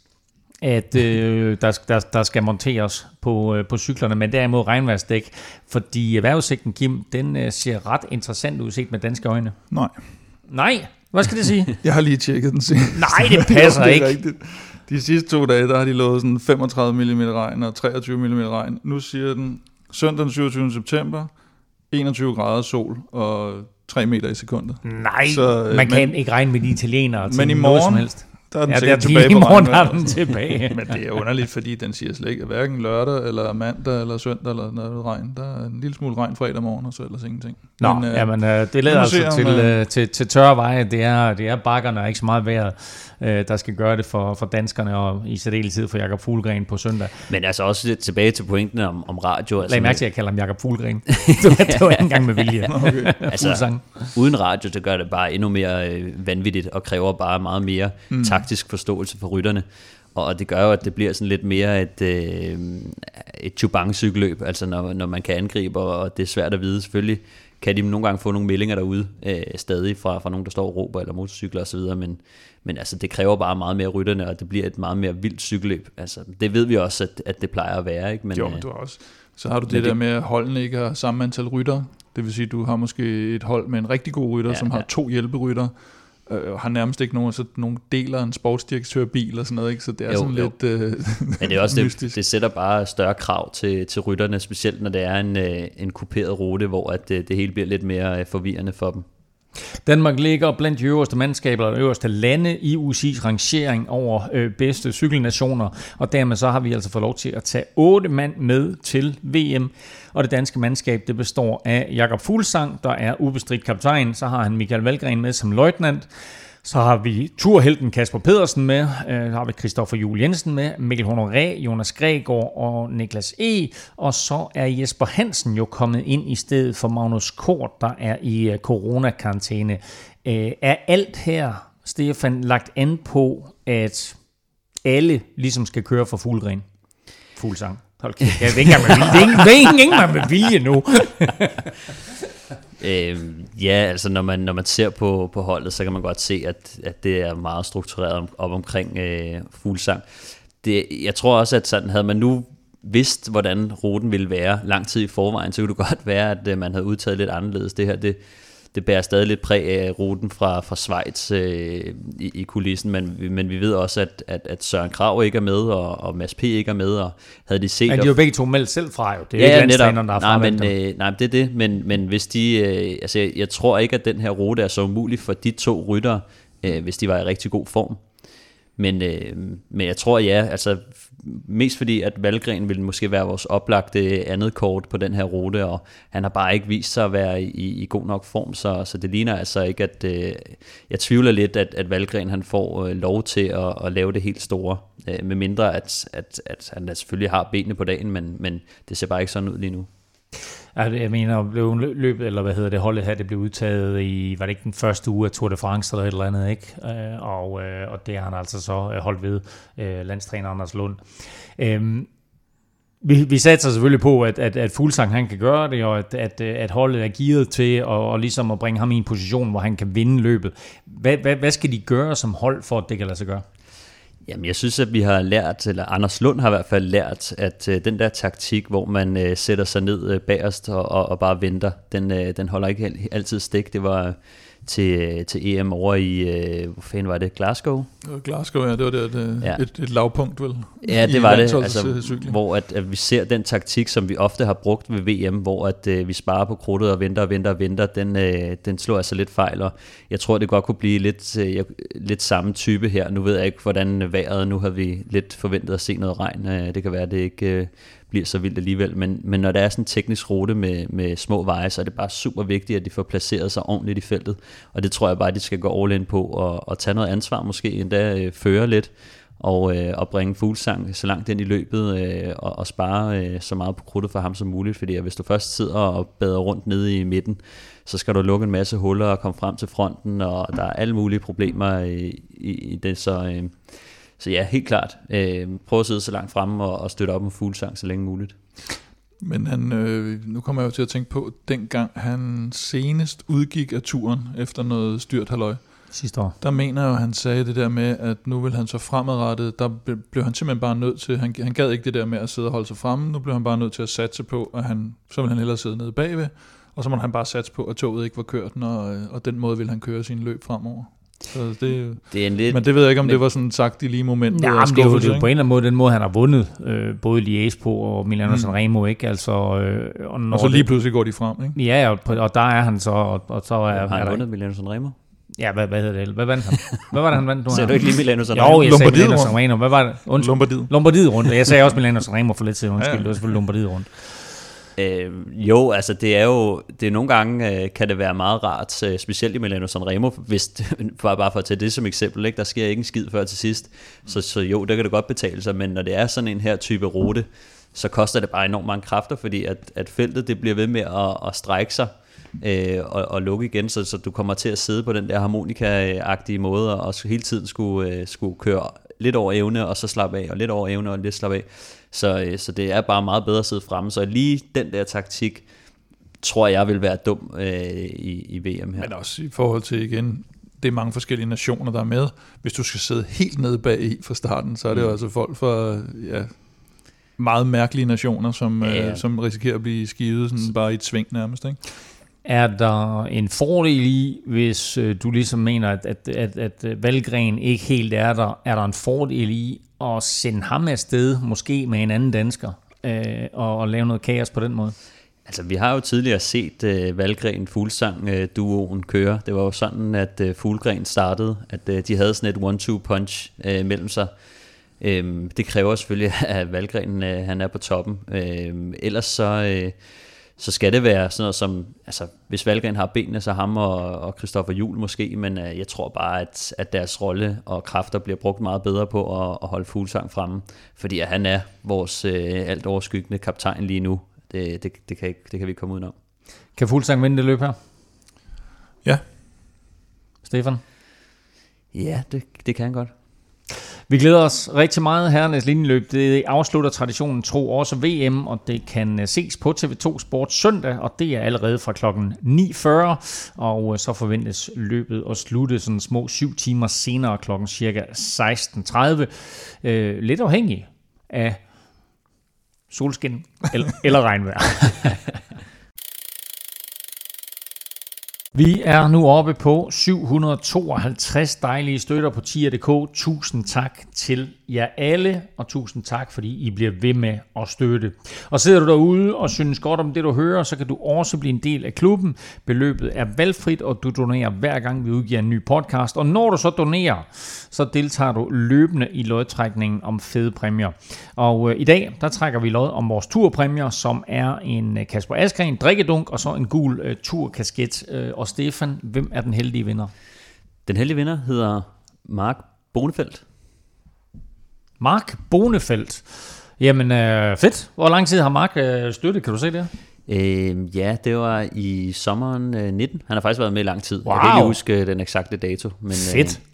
at øh, der, der, der skal monteres på, øh, på cyklerne, men derimod regnværsdæk, fordi vejrudsigten, Kim, den øh, ser ret interessant ud set med danske øjne. Nej, Nej, hvad skal det sige? jeg har lige tjekket den senest. Nej, det passer er ikke. Rigtigt. De sidste to dage, der har de lovet sådan 35 mm regn og 23 mm regn. Nu siger den søndag den 27. september, 21 grader sol og 3 meter i sekundet. Nej, Så, øh, man kan men- ikke regne med de italienere til Men i noget som morgen, helst. Der er den Ja, sikkert der, tilbage i på morgen har den tilbage. Men det er underligt, fordi den siger slet ikke, hverken lørdag, eller mandag, eller søndag, eller noget regn. Der er en lille smule regn fredag morgen, og så ellers ingenting. Nå, Men, Men, øh, jamen, øh, det lad leder altså til, øh, øh, til, til tørre veje. Det er, det er bakkerne og ikke så meget vejr, øh, der skal gøre det for, for danskerne, og i særdeleshed for Jakob Fuglgren på søndag. Men altså også lidt tilbage til pointen om, om radio. Altså, Lag mærke til, at jeg kalder ham Jakob Fuglgren. det, var, det ikke engang med vilje. Okay. altså, uden radio, det gør det bare endnu mere øh, vanvittigt, og kræver bare meget mere mm. Taktisk forståelse for rytterne. Og det gør jo, at det bliver sådan lidt mere et, øh, et chubang-cykelløb, altså når, når man kan angribe, og det er svært at vide. Selvfølgelig kan de nogle gange få nogle meldinger derude, øh, stadig fra, fra nogen, der står og råber, eller motorcykler osv., men, men altså, det kræver bare meget mere rytterne, og det bliver et meget mere vildt cykelløb. Altså, det ved vi også, at, at det plejer at være, ikke? Men, jo, øh, men du har også. Så har du det, men der det- med, at holdene ikke har samme antal rytter. Det vil sige, at du har måske et hold med en rigtig god rytter, ja, som har ja. to hjælperytter, øh, har nærmest ikke nogen, så nogen deler en sportsdirektørbil og sådan noget, ikke? så det er Jo, sådan jo. lidt øh, Men det er også det, det sætter bare større krav til, til rytterne, specielt når det er en, øh, en kuperet rute, hvor at det, det hele bliver lidt mere øh, forvirrende for dem. Danmark ligger blandt de øverste mandskaber og øverste lande i UCI's rangering over øh, bedste cykelnationer, og dermed så har vi altså fået lov til at tage otte mand med til VM. Og det danske mandskab, det består af Jakob Fuglsang, der er ubestridt kaptajn, så har han Michael Valgren med som løjtnant, så har vi turhelten Kasper Pedersen med, øh, så har vi Christoffer Juel Jensen med, Mikkel Honoré, Jonas Gregor og Niklas E. Og så er Jesper Hansen jo kommet ind i stedet for Magnus Kort, der er i øh, coronakarantæne. Øh, er alt her, Stefan, lagt an på, at alle ligesom skal køre for fuglgren? Fuglsang. Hold kæft, jeg ved ikke engang med vilje. Det er ikke engang med vilje nu. Øh, ja, altså når man, når man ser på, på holdet, så kan man godt se, at, at det er meget struktureret om, op omkring øh, fuglsang. Det, jeg tror også, at sådan havde man nu vidst, hvordan ruten ville være lang tid i forvejen, så kunne det godt være, at øh, man havde udtaget lidt anderledes. Det her, det, det bærer stadig lidt præg af ruten fra, fra Schweiz øh, i, i kulissen, men, men vi ved også, at, at, at Søren Krav ikke er med, og, og Mads P. ikke er med, og havde de set... Men de er jo begge to meldt selv fra, jo. Det er ja, ikke netop. der er nej, men, øh, nej, det er det, men, men hvis de... Øh, altså, jeg, jeg tror ikke, at den her rute er så umulig for de to rytter, øh, hvis de var i rigtig god form. Men, øh, men jeg tror ja, altså mest fordi, at Valgren ville måske være vores oplagte andet kort på den her rute, og han har bare ikke vist sig at være i, i god nok form, så, så det ligner altså ikke, at øh, jeg tvivler lidt, at, at Valgren han får øh, lov til at, at lave det helt store, øh, med mindre at, at, at han selvfølgelig har benene på dagen, men, men det ser bare ikke sådan ud lige nu. Jeg mener, blev løbet, eller hvad hedder det, holdet her, det blev udtaget i, var det ikke den første uge af Tour de France eller et eller andet, ikke? Øh, og, øh, og det har han altså så øh, holdt ved, landstræner Anders Lund. Øhm, vi, vi satser selvfølgelig på, at, at, at Fuglsang han kan gøre det, og at, at, at holdet er gearet til at, og ligesom at bringe ham i en position, hvor han kan vinde løbet. Hvad, hvad, hvad skal de gøre som hold, for at det kan lade sig gøre? Jamen, jeg synes, at vi har lært, eller Anders Lund har i hvert fald lært, at øh, den der taktik, hvor man øh, sætter sig ned øh, bagerst og, og, og bare venter, den, øh, den holder ikke altid stik. Det var til, til EM over i, øh, hvor fanden var det, Glasgow? Glasgow, ja, det var det, et, ja. et, et lavpunkt vel? Ja, det var det, altså, hvor at, at vi ser den taktik, som vi ofte har brugt ved VM, hvor at øh, vi sparer på krudtet og venter og venter og venter, den, øh, den slår altså lidt fejl, og jeg tror, det godt kunne blive lidt, øh, lidt samme type her. Nu ved jeg ikke, hvordan vejret, nu har vi lidt forventet at se noget regn, øh, det kan være, det ikke... Øh, bliver så vildt alligevel. Men, men når der er sådan en teknisk rute med, med små veje, så er det bare super vigtigt, at de får placeret sig ordentligt i feltet. Og det tror jeg bare, at de skal gå all in på og, og tage noget ansvar, måske endda øh, føre lidt og, øh, og bringe fuglsang så langt ind i løbet øh, og, og spare øh, så meget på krudtet for ham som muligt, fordi hvis du først sidder og bader rundt nede i midten, så skal du lukke en masse huller og komme frem til fronten, og der er alle mulige problemer i, i, i det, så øh, så ja, helt klart. Øh, prøv at sidde så langt fremme og, og støtte op med fuglsang så længe muligt. Men han, øh, nu kommer jeg jo til at tænke på, dengang han senest udgik af turen efter noget styrt halløj, sidste år. Der mener jeg jo, han sagde det der med, at nu vil han så fremadrettet, der blev han simpelthen bare nødt til, han, han gad ikke det der med at sidde og holde sig fremme, nu blev han bare nødt til at satse på, at han, så vil han hellere sidde nede bagved, og så må han bare satse på, at toget ikke var kørt, og, og den måde vil han køre sin løb fremover. Så det, det er en lidt, men det ved jeg ikke, om det var sådan sagt i lige moment. Ja, men det er jo, det er på en eller anden måde den måde, han har vundet øh, både Liège på og Milano mm. Sanremo, ikke? Altså, øh, og, når og så lige pludselig går de frem, ikke? Ja, og, og der er han så, og, og så er... Har han er vundet Milano Sanremo? Ja, hvad, hvad hedder det? Hvad vandt han? Hvad var det, han vandt? Nu sagde du ikke lige Milano Sanremo? Jo, jeg sagde Milano Sanremo. Hvad var det? Undskyld. Lombardiet. Lombardiet rundt. Jeg sagde også Milano Sanremo for lidt siden. Undskyld, ja, ja. det var selvfølgelig Lombardiet rundt. Øh, jo, altså det er jo, det er nogle gange, øh, kan det være meget rart, øh, specielt i Milano Sanremo, hvis, bare, bare for at tage det som eksempel, ikke? der sker ikke en skid før til sidst, så, så jo, der kan det godt betale sig, men når det er sådan en her type rute, så koster det bare enormt mange kræfter, fordi at, at feltet det bliver ved med at, at strække sig, øh, og, og lukke igen, så, så du kommer til at sidde på den der harmonika-agtige måde, og hele tiden skulle, øh, skulle køre lidt over evne, og så slappe af, og lidt over evne, og lidt slappe af. Så, øh, så det er bare meget bedre at sidde fremme. Så lige den der taktik, tror jeg vil være dum øh, i, i VM her. Men også i forhold til igen, det er mange forskellige nationer, der er med. Hvis du skal sidde helt nede bag i fra starten, så er det mm. jo altså folk fra ja, meget mærkelige nationer, som, ja, ja. Øh, som risikerer at blive skivet sådan bare i et sving nærmest. Ikke? Er der en fordel i, hvis øh, du ligesom mener, at, at, at, at Valgren ikke helt er der, er der en fordel i at sende ham afsted, måske med en anden dansker, øh, og, og lave noget kaos på den måde? Altså, vi har jo tidligere set øh, Valgren Fuglsang øh, duoen køre. Det var jo sådan, at øh, Fuglgren startede, at øh, de havde sådan et one-two punch øh, mellem sig. Øh, det kræver selvfølgelig, at Valgren øh, han er på toppen. Øh, ellers så... Øh, så skal det være sådan noget som, altså hvis Valgren har benene, så ham og, og Christoffer Jul måske, men uh, jeg tror bare, at, at deres rolle og kræfter bliver brugt meget bedre på at, at holde Fuglsang fremme, fordi at han er vores uh, alt overskyggende kaptajn lige nu. Det, det, det, kan ikke, det kan vi ikke komme udenom. Kan Fuglsang vinde det løb her? Ja. Stefan? Ja, det, det kan han godt. Vi glæder os rigtig meget. Herrenes linjeløb det afslutter traditionen tro også VM, og det kan øh, ses på TV2 Sport søndag, og det er allerede fra klokken 9.40, og øh, så forventes løbet at slutte sådan små syv timer senere klokken cirka 16.30. Øh, lidt afhængig af solskin eller, eller regnvejr. Vi er nu oppe på 752 dejlige støtter på tier.dk. Tusind tak til jer alle, og tusind tak, fordi I bliver ved med at støtte. Og sidder du derude og synes godt om det, du hører, så kan du også blive en del af klubben. Beløbet er valgfrit, og du donerer hver gang, vi udgiver en ny podcast. Og når du så donerer, så deltager du løbende i lodtrækningen om fede præmier. Og øh, i dag, der trækker vi lod om vores turpræmier, som er en øh, Kasper Askren drikkedunk, og så en gul øh, turkasket. Øh, og Stefan, hvem er den heldige vinder? Den heldige vinder hedder Mark Bonefeldt. Mark Bonefeldt. Jamen øh, fedt. Hvor lang tid har Mark øh, støttet? Kan du se det? Øh, ja, det var i sommeren øh, 19. Han har faktisk været med i lang tid. Wow. Jeg kan ikke huske øh, den eksakte dato. Men, Fedt. Øh,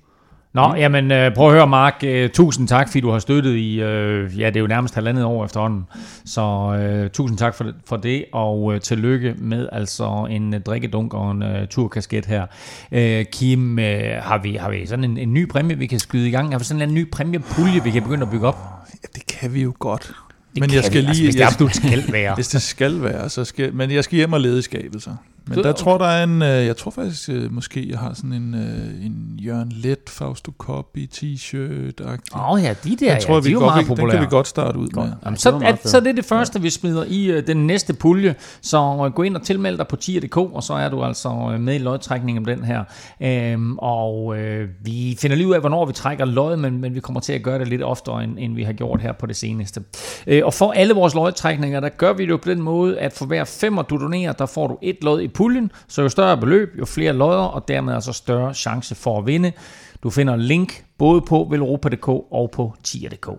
Nå, mm. jamen øh, prøv at høre Mark, øh, tusind tak, fordi du har støttet i, øh, ja det er jo nærmest halvandet år efterhånden, så øh, tusind tak for, for det, og øh, tillykke med altså en øh, drikkedunk og en øh, turkasket her. Øh, Kim, øh, har, vi, har vi sådan en, en ny præmie, vi kan skyde i gang? Har vi sådan en ny præmiepulje, vi kan begynde at bygge op? Ja, det kan vi jo godt. Det men jeg skal vi, altså, lige, hvis det absolut skal være. hvis det skal være, så skal, men jeg skal hjem og lede skabet så. Men Så- der tror der er en, øh, jeg tror faktisk øh, måske jeg har sådan en, øh, en Jørgen Let Fausto Coppi t-shirt Åh oh, ja, de der, Jeg tror, ja, vi de er jo godt, meget vi, den populære. kan vi godt starte ud med. Jamen, det så, at, fedt. så er det det første, vi smider i øh, den næste pulje. Så øh, gå ind og tilmeld dig på tier.dk, og så er du altså med i lodtrækningen om den her. Øhm, og øh, vi finder lige ud af, hvornår vi trækker lod, men, men vi kommer til at gøre det lidt oftere, end, end vi har gjort her på det seneste. Øh, og for alle vores lodtrækninger, der gør vi det jo på den måde, at for hver femmer du donerer, der får du et lod i puljen. Så jo større beløb, jo flere lodder, og dermed altså større chance for at vinde. Du finder link både på velropa.dk og på tier.dk.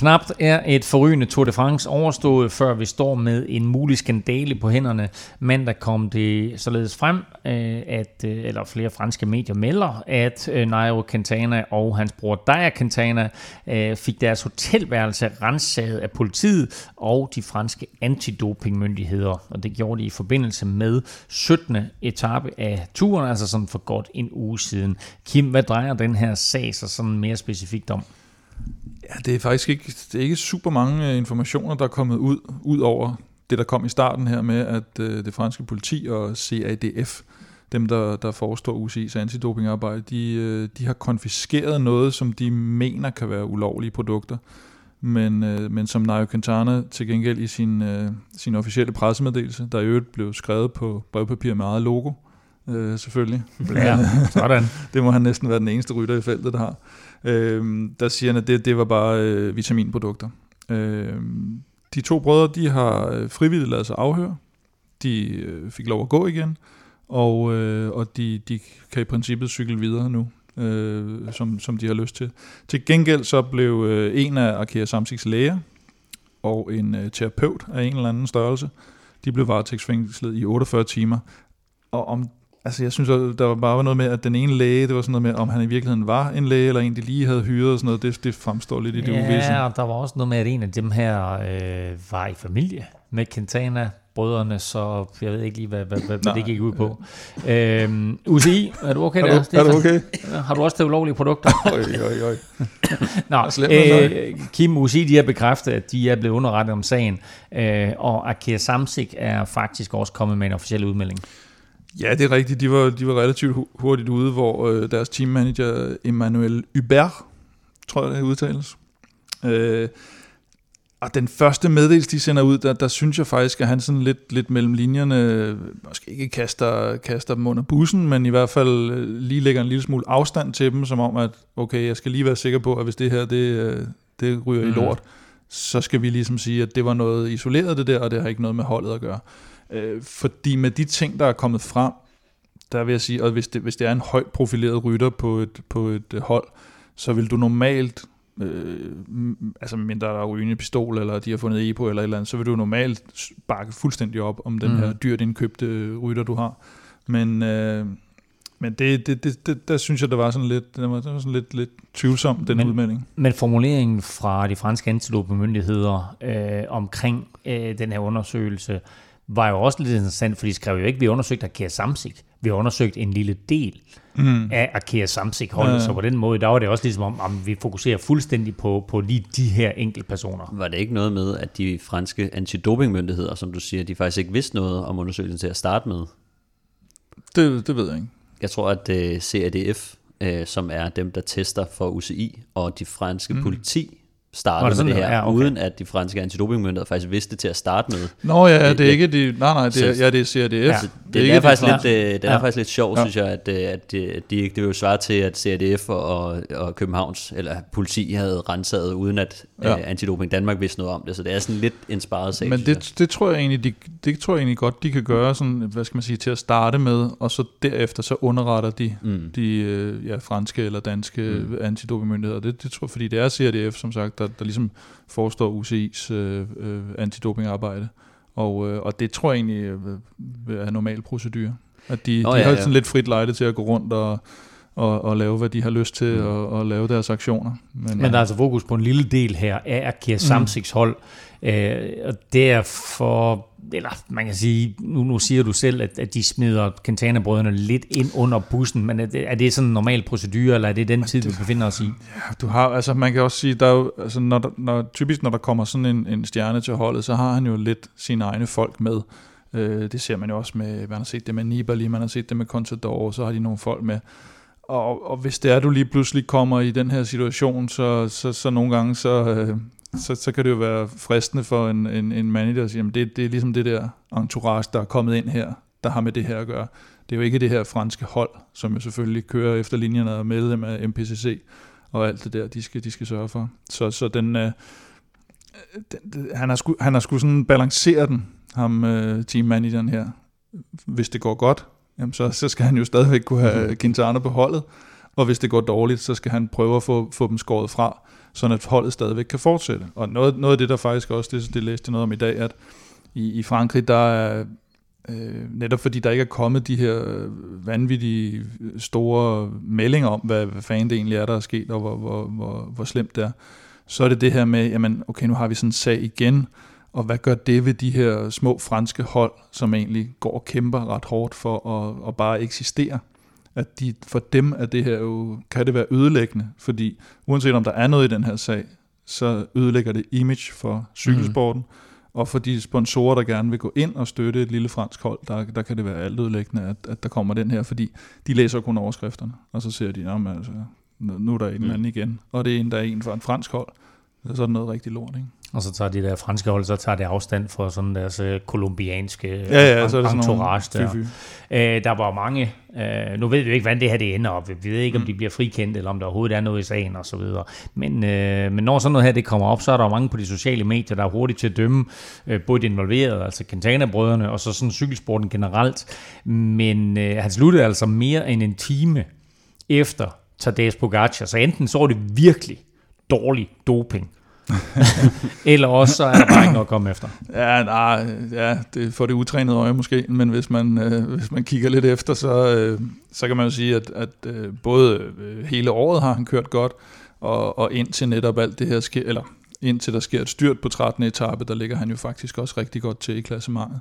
Knapt er et forrygende Tour de France overstået, før vi står med en mulig skandale på hænderne. Mandag kom det således frem, øh, at, øh, eller flere franske medier melder, at øh, Nairo Quintana og hans bror Daya Quintana fik deres hotelværelse renset af politiet og de franske antidopingmyndigheder. Og det gjorde de i forbindelse med 17. etape af turen, altså sådan for godt en uge siden. Kim, hvad drejer den her sag sig sådan mere specifikt om? Ja, det er faktisk ikke, det er ikke super mange øh, informationer, der er kommet ud, ud over det, der kom i starten her med, at øh, det franske politi og CADF, dem der, der forestår UCI's antidopingarbejde, de, øh, de har konfiskeret noget, som de mener kan være ulovlige produkter. Men, øh, men som Nairo Quintana til gengæld i sin, øh, sin officielle pressemeddelelse, der i øvrigt blev skrevet på brevpapir med eget logo, øh, selvfølgelig. Ja, sådan. det må han næsten være den eneste rytter i feltet, der har. Øh, der siger han, at det, det var bare øh, vitaminprodukter. Øh, de to brødre, de har øh, frivilligt lavet sig afhøre. De øh, fik lov at gå igen, og, øh, og de, de kan i princippet cykle videre nu, øh, som, som de har lyst til. Til gengæld så blev øh, en af Arkea Samsiks læger og en øh, terapeut af en eller anden størrelse, de blev varetægtsfængslet i 48 timer. Og om Altså jeg synes, at der var bare noget med, at den ene læge, det var sådan noget med, om han i virkeligheden var en læge, eller en, de lige havde hyret og sådan noget, det, det fremstår lidt i det uvisse. Ja, og der var også noget med, at en af dem her øh, var i familie med Quintana, brødrene, så jeg ved ikke lige, hvad, hvad, hvad, det gik ud på. Øhm, UCI, er du okay Er der? du, er du okay? Har du også det ulovlige produkter? Øj, øj, øj. Nå, øh, Kim UCI, de har bekræftet, at de er blevet underrettet om sagen, øh, og Akira Samsik er faktisk også kommet med en officiel udmelding. Ja, det er rigtigt. De var, de var relativt hu- hurtigt ude, hvor øh, deres teammanager Emmanuel Hubert, tror jeg det udtales, øh, og den første meddelelse, de sender ud, der, der synes jeg faktisk, at han sådan lidt, lidt mellem linjerne, måske ikke kaster, kaster dem under bussen, men i hvert fald øh, lige lægger en lille smule afstand til dem, som om, at okay, jeg skal lige være sikker på, at hvis det her, det, øh, det ryger mm. i Mhm. lort, så skal vi ligesom sige, at det var noget isoleret det der, og det har ikke noget med holdet at gøre. Øh, fordi med de ting, der er kommet frem, der vil jeg sige, og hvis det, hvis det er en højt profileret rytter på et, på et øh, hold, så vil du normalt, øh, altså mindre der er rygende pistol, eller de har fundet EPO eller et eller andet, så vil du normalt bakke fuldstændig op om den Mhm. her dyrt indkøbte øh, rytter, du har. Men, øh, men det, det, det, det, der synes jeg, der var sådan lidt, det var, det var sådan lidt, lidt tvivlsom, den Men- men, udmelding. Men formuleringen fra de franske antidopingmyndigheder øh, omkring øh, den her undersøgelse var jo også lidt interessant, for de skrev jo ikke, at vi undersøgte Akea Samsik. Vi har undersøgt en lille del mm. af Akea Samsik holdet, ja. så på den måde, der var det også ligesom om, om vi fokuserer fuldstændig på, på lige de her enkelte personer. Var det ikke noget med, at de franske antidopingmyndigheder, som du siger, de faktisk ikke vidste noget om undersøgelsen til at starte med? Det, det ved jeg ikke. Jeg tror, at uh, øh, CADF, uh, øh, som er dem, der tester for UCI, og de franske mm. politi, startede det med det her, ja, okay. uden at de franske antidopingmyndigheder faktisk vidste til at starte med. Nå ja, det, det er ikke de, nej nej, det er, ja, det er CRDF. Ja. Det, det, det, er, er faktisk lidt, det, det er ja. faktisk lidt sjovt, ja. synes jeg, at, øh, at de, de, det vil jo svare til, at CRDF og, og Københavns, eller politi havde renset, uden at ja. uh, Antidoping Danmark vidste noget om det, så det er sådan lidt en sparet sag. Men det, det, tror jeg egentlig, de, det tror jeg egentlig godt, de kan gøre sådan, hvad skal man sige, til at starte med, og så derefter så underretter de mm. de øh, ja, franske eller danske mm. antidopingmyndigheder. Det, det tror jeg, fordi det er CRDF, som sagt, der, der ligesom forestår UCI's øh, øh, antidopingarbejde. Og, øh, og det tror jeg egentlig øh, er normal procedure. At de, oh, de ja, har sådan lidt frit lejde til at gå rundt og, og, og lave, hvad de har lyst til, mm. og, og lave deres aktioner. Men, Men der er altså fokus på en lille del her af Akia Samsiks hold, øh, og derfor eller man kan sige, nu, nu siger du selv, at, at de smider Quintana-brødrene lidt ind under bussen, men er det, er det sådan en normal procedure, eller er det den tid, du befinder os i? Ja, du har, altså man kan også sige, der er jo, altså når, der, når, typisk når der kommer sådan en, en stjerne til holdet, så har han jo lidt sine egne folk med. Øh, det ser man jo også med, man har set det med Nibali, man har set det med Contador, så har de nogle folk med. Og, og hvis det er, du lige pludselig kommer i den her situation, så, så, så nogle gange, så, øh, så, så kan det jo være fristende for en, en, en manager at sige, at det, det er ligesom det der entourage, der er kommet ind her, der har med det her at gøre. Det er jo ikke det her franske hold, som jo selvfølgelig kører efter linjerne og medlem af MPCC og alt det der, de skal, de skal sørge for. Så, så den, øh, den, han, har sku, han har sgu sådan balanceret den, ham øh, teammanageren her. Hvis det går godt, jamen så, så skal han jo stadigvæk kunne have mhm. Quintana på holdet, og hvis det går dårligt, så skal han prøve at få, få dem skåret fra sådan at holdet stadigvæk kan fortsætte. Og noget, noget af det, der faktisk også, det, det læste jeg noget om i dag, at i, i Frankrig, der er øh, netop fordi der ikke er kommet de her vanvittige store meldinger om, hvad, hvad fanden det egentlig er, der er sket, og hvor, hvor, hvor, hvor slemt det er, så er det det her med, jamen okay, nu har vi sådan en sag igen, og hvad gør det ved de her små franske hold, som egentlig går og kæmper ret hårdt for at, at bare eksistere? At de, for dem er det her jo, kan det være ødelæggende, fordi uanset om der er noget i den her sag, så ødelægger det image for cykelsporten, mm. og for de sponsorer, der gerne vil gå ind og støtte et lille fransk hold, der, der kan det være alt ødelæggende, at, at der kommer den her, fordi de læser kun overskrifterne, og så ser de, jamen altså, nu er der en mm. anden igen, og det er en, der er en for en fransk hold, så er det noget rigtig lort, ikke? Og så tager de der franske hold, så tager det afstand fra sådan deres uh, kolumbianske ja, ja, så er det entourage der. Uh, der var mange, uh, nu ved vi jo ikke, hvordan det her det ender op. Vi ved ikke, om mm. de bliver frikendt, eller om der overhovedet er noget i sagen og så videre. Men, uh, men når sådan noget her det kommer op, så er der mange på de sociale medier, der er hurtigt til at dømme uh, både de involverede, altså Quintana-brødrene, og så sådan cykelsporten generelt. Men uh, han sluttede altså mere end en time efter Tadej Pogacar, så enten så var det virkelig dårlig doping, eller også så er der bare ikke noget at komme efter. Ja, nej, ja, det får det utrænede øje måske, men hvis man, øh, hvis man kigger lidt efter, så, øh, så kan man jo sige, at, at øh, både øh, hele året har han kørt godt, og, og indtil netop alt det her sker, eller indtil der sker et styrt på 13. etape, der ligger han jo faktisk også rigtig godt til i klassementet.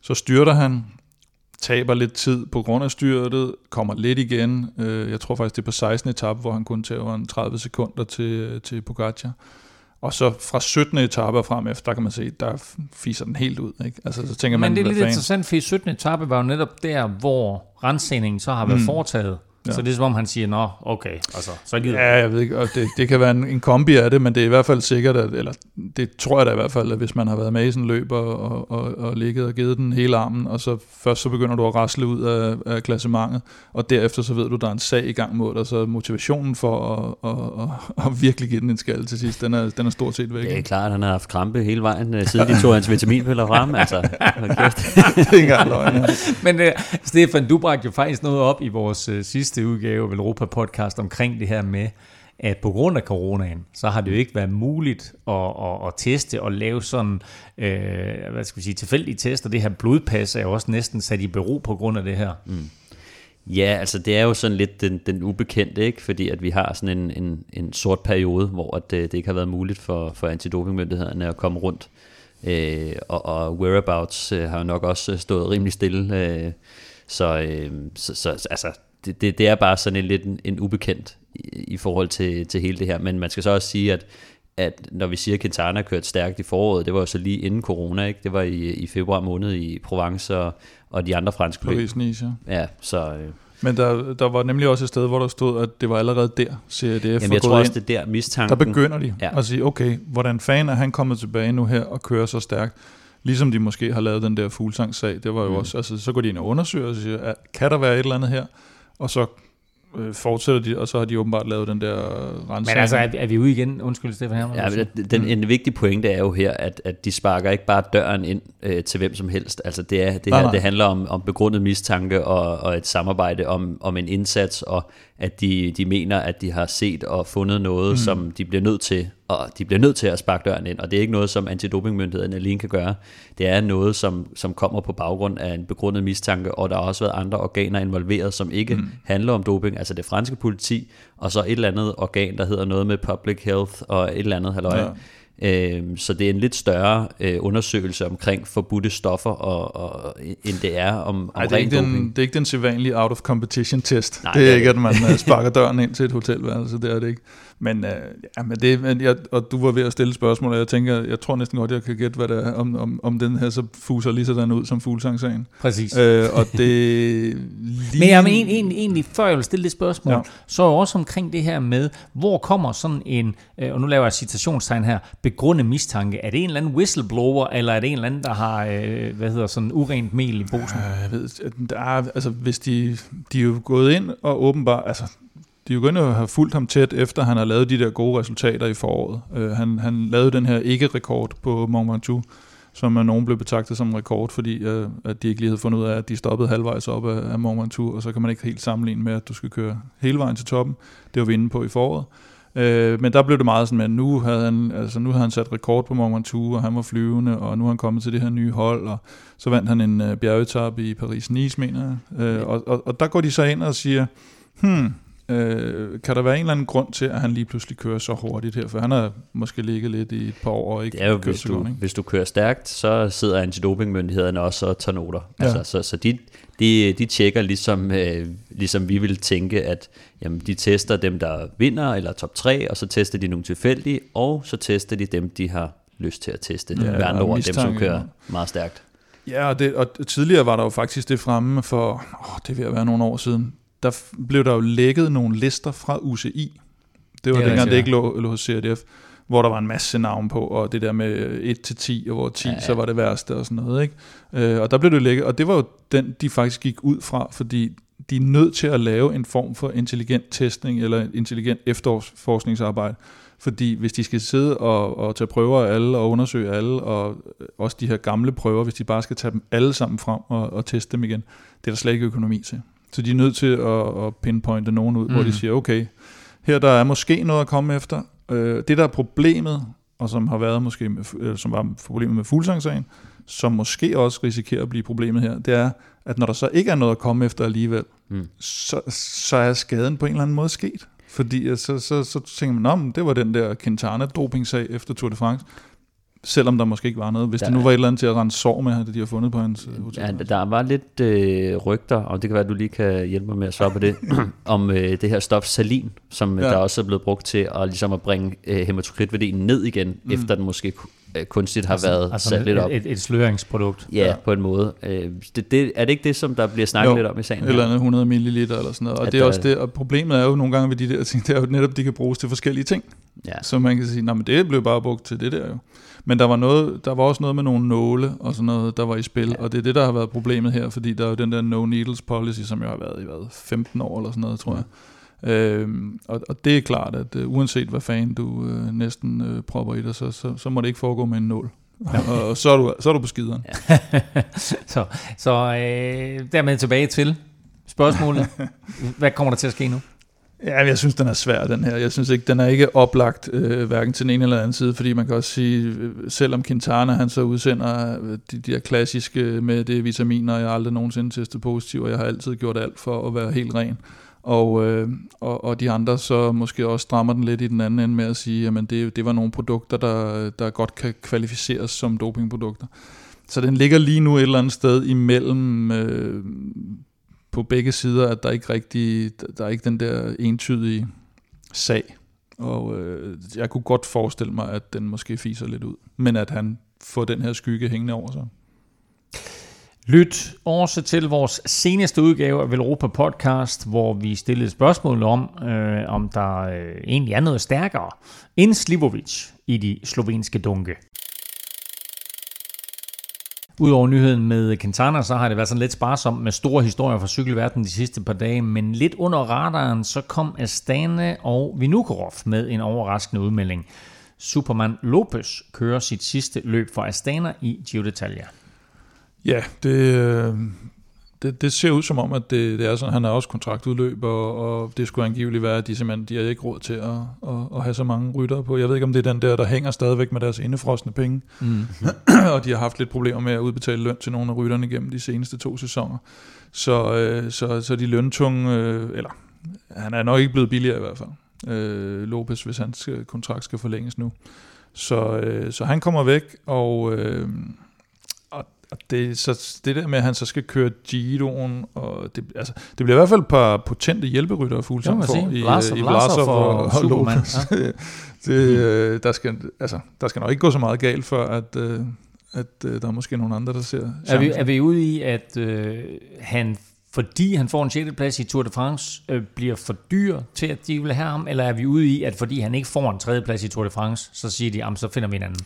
Så styrter han, taber lidt tid på grund af styrtet, kommer lidt igen. Øh, jeg tror faktisk, det er på 16. etape, hvor han kun tager en 30 sekunder til, øh, til Pogacar. Og så fra 17. etape frem efter, der kan man se, der fiser den helt ud. Ikke? Altså, så tænker Men man, det er lidt interessant, for 17. etape var jo netop der, hvor rensningen så har været mm. foretaget. Ja. Så det er som om han siger, nå, okay, altså, så gider Ja, jeg ved ikke, og det, det kan være en, en kombi af det, men det er i hvert fald sikkert, at, eller det tror jeg da i hvert fald, at hvis man har været med i sådan en løb og, og, og, og ligget og givet den hele armen, og så først så begynder du at rasle ud af, af klassementet, og derefter så ved du, der er en sag i gang mod dig, så motivationen for at, at, at, at virkelig give den en skal til sidst, den er, den er stort set væk. Det er klart, at han har haft krampe hele vejen, øh, siden de tog hans vitaminpiller frem, altså. det er ikke engang løgn, ja. Men uh, Stefan, du bragte jo faktisk noget op i vores uh, sidste sidste udgave af Europa Podcast omkring det her med, at på grund af coronaen, så har det jo ikke været muligt at, at, at teste og lave sådan, øh, hvad skal vi sige, tilfældige tester. Det her blodpas er jo også næsten sat i bero på grund af det her. Mm. Ja, altså det er jo sådan lidt den, den ubekendte, ikke? fordi at vi har sådan en, en, en sort periode, hvor at, øh, det ikke har været muligt for, for antidopingmyndighederne at komme rundt øh, og, og whereabouts øh, har jo nok også øh, stået rimelig stille. Øh, så, øh, så, så altså, det, det, det er bare sådan en lidt en, en ubekendt i, i forhold til, til hele det her. Men man skal så også sige, at at når vi siger, at Quintana kørt stærkt i foråret, det var jo så lige inden corona, ikke? Det var i, i februar måned i Provence og, og de andre franske løb. Paris, Nice, ja. ja så, øh. Men der, der var nemlig også et sted, hvor der stod, at det var allerede der, CRDF Jamen, jeg tror også, det er der mistanken. Der begynder de ja. at sige, okay, hvordan fanden er han kommet tilbage nu her og kører så stærkt? Ligesom de måske har lavet den der fuglsangssag, det var jo mm. også, altså så går de ind og undersøger og siger, kan der være et eller andet her? Og så øh, fortsætter de, og så har de åbenbart lavet den der rensning. Men altså, er, er vi ude igen? Undskyld, Stefan Hermann. Ja, men den, mm. en vigtig pointe er jo her, at, at de sparker ikke bare døren ind øh, til hvem som helst. Altså, det, er, det her, nej, nej. det handler om, om begrundet mistanke og, og et samarbejde om, om en indsats, og at de, de mener, at de har set og fundet noget, mm. som de bliver nødt til, og de bliver nødt til at sparke døren ind, og det er ikke noget, som antidopingmyndigheden alene kan gøre. Det er noget, som, som kommer på baggrund af en begrundet mistanke, og der har også været andre organer involveret, som ikke mm. handler om doping, altså det franske politi, og så et eller andet organ, der hedder noget med public health, og et eller andet halløj. Ja så det er en lidt større øh, undersøgelse omkring forbudte stoffer, og, og, end det er om, om Ej, det er, ikke den, det er ikke den sædvanlige out of competition test. Nej, det er det ikke, at man øh, sparker døren ind til et hotelværelse, det er det ikke. Men, øh, ja, men det, men jeg, og du var ved at stille spørgsmål, og jeg tænker, jeg tror næsten godt, jeg kan gætte, hvad det er, om, om, om den her så fuser lige sådan ud som fuglsangsagen. Præcis. Øh, og det lige... Men jamen, egentlig, egentlig, før jeg vil stille det spørgsmål, ja. så er også omkring det her med, hvor kommer sådan en, øh, og nu laver jeg citationstegn her, begrundet mistanke. Er det en eller anden whistleblower, eller er det en eller anden, der har, øh, hvad hedder sådan, urent mel i posen? Øh, jeg ved, der er, altså, hvis de, de er jo gået ind og åbenbart, altså, de er jo at have fulgt ham tæt, efter han har lavet de der gode resultater i foråret. Uh, han, han lavede den her ikke-rekord på Mont Ventoux, som af nogen blev betragtet som en rekord, fordi uh, at de ikke lige havde fundet ud af, at de stoppede halvvejs op af, af Mont Ventoux, og så kan man ikke helt sammenligne med, at du skal køre hele vejen til toppen. Det var vi inde på i foråret. Uh, men der blev det meget sådan, at nu havde han, altså nu havde han sat rekord på Mont Ventoux, og han var flyvende, og nu er han kommet til det her nye hold, og så vandt han en uh, bjergetap i Paris-Nice, mener jeg. Uh, og, og, og der går de så ind og siger, hmm, Øh, kan der være en eller anden grund til, at han lige pludselig kører så hurtigt her? For han har måske ligget lidt i et par år og ikke det er jo, hvis, du, hvis du kører stærkt, så sidder antidopingmyndighederne også og tager noter. Ja. Altså, så, så de, de, de tjekker ligesom, øh, ligesom vi vil tænke, at jamen, de tester dem, der vinder, eller top 3, og så tester de nogle tilfældige, og så tester de dem, de har lyst til at teste. Ja, med andre ord, dem, som kører meget stærkt. Ja, og, det, og tidligere var der jo faktisk det fremme for, åh, det vil være nogle år siden, der blev der jo lækket nogle lister fra UCI. Det var det dengang, det ikke lå, lå hos CRDF, hvor der var en masse navn på, og det der med 1 til 10, og hvor 10 ja, ja. så var det værste og sådan noget. Ikke? Øh, og der blev det lækket, og det var jo den, de faktisk gik ud fra, fordi de er nødt til at lave en form for intelligent testning, eller intelligent efterforskningsarbejde. Fordi hvis de skal sidde og, og tage prøver af alle, og undersøge alle, og også de her gamle prøver, hvis de bare skal tage dem alle sammen frem og, og teste dem igen, det er der slet ikke økonomi til. Så de er nødt til at, at pinpointe nogen ud, mm. hvor de mm. siger, okay, her der er måske noget at komme efter. Øh, det der er problemet, og som har været måske, med, øh, som var problemet med fuglsangsagen, som måske også risikerer at blive problemet her, det er, at når der så ikke er noget at komme efter alligevel, mm. så, så er skaden på en eller anden måde sket. Fordi så, så, så tænker man, om det var den der Quintana dopingsag efter Tour de France selvom der måske ikke var noget. Hvis der, det nu var et eller andet til at rende sår med, det de har fundet på hans øh, hotel. Ja, der var lidt øh, rygter, og det kan være, at du lige kan hjælpe mig med at svare på det, om øh, det her stof salin, som ja. der også er blevet brugt til at, ligesom at bringe øh, hematokritværdien ned igen, mm. efter den måske øh, kunstigt har altså, været altså sat lidt op. Et, et sløringsprodukt. Ja, ja, på en måde. Øh, det, det, er det ikke det, som der bliver snakket jo, lidt om i sagen? eller andet 100 ml eller sådan noget. Og, det er også det, og problemet er jo nogle gange ved de der ting, det er jo netop, de kan bruges til forskellige ting. Ja. Så man kan sige, men det blev bare brugt til det der jo. Men der var, noget, der var også noget med nogle nåle og sådan noget, der var i spil, ja. og det er det, der har været problemet her, fordi der er jo den der no needles policy, som jo har været i hvad, 15 år eller sådan noget, tror jeg. Øhm, og, og det er klart, at uh, uanset hvad fanden du uh, næsten uh, propper i dig, så, så, så må det ikke foregå med en nål. Ja. og, og så er du, så er du på skideren. Ja. så så øh, dermed tilbage til spørgsmålet. Hvad kommer der til at ske nu? Ja, jeg synes, den er svær, den her. Jeg synes ikke, den er ikke oplagt, øh, hverken til den ene eller anden side, fordi man kan også sige, øh, selvom Quintana, han så udsender øh, de, de her klassiske med det vitaminer, jeg aldrig nogensinde testet positiv, og jeg har altid gjort alt for at være helt ren. Og, øh, og, og de andre så måske også strammer den lidt i den anden ende med at sige, at det, det var nogle produkter, der, der godt kan kvalificeres som dopingprodukter. Så den ligger lige nu et eller andet sted imellem øh, på begge sider, at der ikke rigtig, der er ikke den der entydige sag. Og øh, jeg kunne godt forestille mig, at den måske fiser lidt ud, men at han får den her skygge hængende over sig. Lyt også til vores seneste udgave af Velropa Podcast, hvor vi stillede spørgsmål om, øh, om der øh, egentlig er noget stærkere end Slivovic i de slovenske dunke. Udover nyheden med Quintana, så har det været sådan lidt sparsomt med store historier fra cykelverdenen de sidste par dage, men lidt under radaren, så kom Astana og Vinukorov med en overraskende udmelding. Superman Lopez kører sit sidste løb for Astana i Giro d'Italia. Ja, det, øh, det, det ser ud som om, at det, det er sådan, han har også kontraktudløb, og, og det skulle angiveligt være, at de simpelthen de har ikke råd til at, at, at have så mange rytter på. Jeg ved ikke, om det er den der, der hænger stadigvæk med deres indefrostende penge, mm. og de har haft lidt problemer med at udbetale løn til nogle af rytterne gennem de seneste to sæsoner. Så, øh, så, så de løntunge, øh, eller han er nok ikke blevet billigere i hvert fald, øh, Lopez, hvis hans kontrakt skal forlænges nu. Så, øh, så han kommer væk, og... Øh, og det, så det der med, at han så skal køre Giroen, og det, altså, det bliver i hvert fald et par potente hjælperytter Fuglsang for i, Vlasov, i Vlasov og, og, Lopez. Ja. det, øh, der, skal, altså, der skal nok ikke gå så meget galt for, at, øh, at øh, der er måske nogle andre, der ser er vi, er vi ude i, at øh, han fordi han får en 6. plads i Tour de France, øh, bliver for dyr til, at de vil have ham? Eller er vi ude i, at fordi han ikke får en 3. plads i Tour de France, så siger de, så finder vi en anden?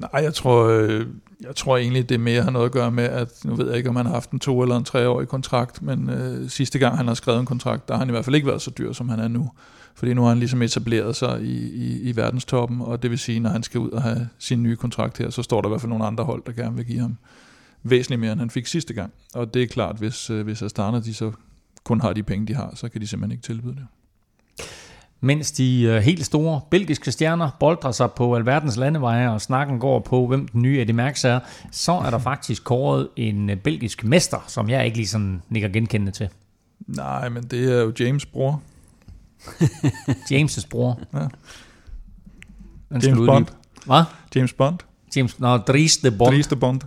Nej, jeg tror, øh, jeg tror egentlig, det mere har noget at gøre med, at nu ved jeg ikke, om han har haft en to- eller en treårig kontrakt, men øh, sidste gang han har skrevet en kontrakt, der har han i hvert fald ikke været så dyr, som han er nu. Fordi nu har han ligesom etableret sig i, i, i verdenstoppen, og det vil sige, når han skal ud og have sin nye kontrakt her, så står der i hvert fald nogle andre hold, der gerne vil give ham væsentligt mere, end han fik sidste gang. Og det er klart, hvis, øh, hvis Astana de så kun har de penge, de har, så kan de simpelthen ikke tilbyde det. Mens de øh, helt store belgiske stjerner boldrer sig på alverdens landeveje, og snakken går på, hvem den nye Eddie Merckx er, så er der faktisk kåret en øh, belgisk mester, som jeg ikke lige sådan nikker genkendende til. Nej, men det er jo James' bror. James' bror? Ja. James Bond. Hvad? James Bond. James, no, Dries de Bond. Dries de Bond.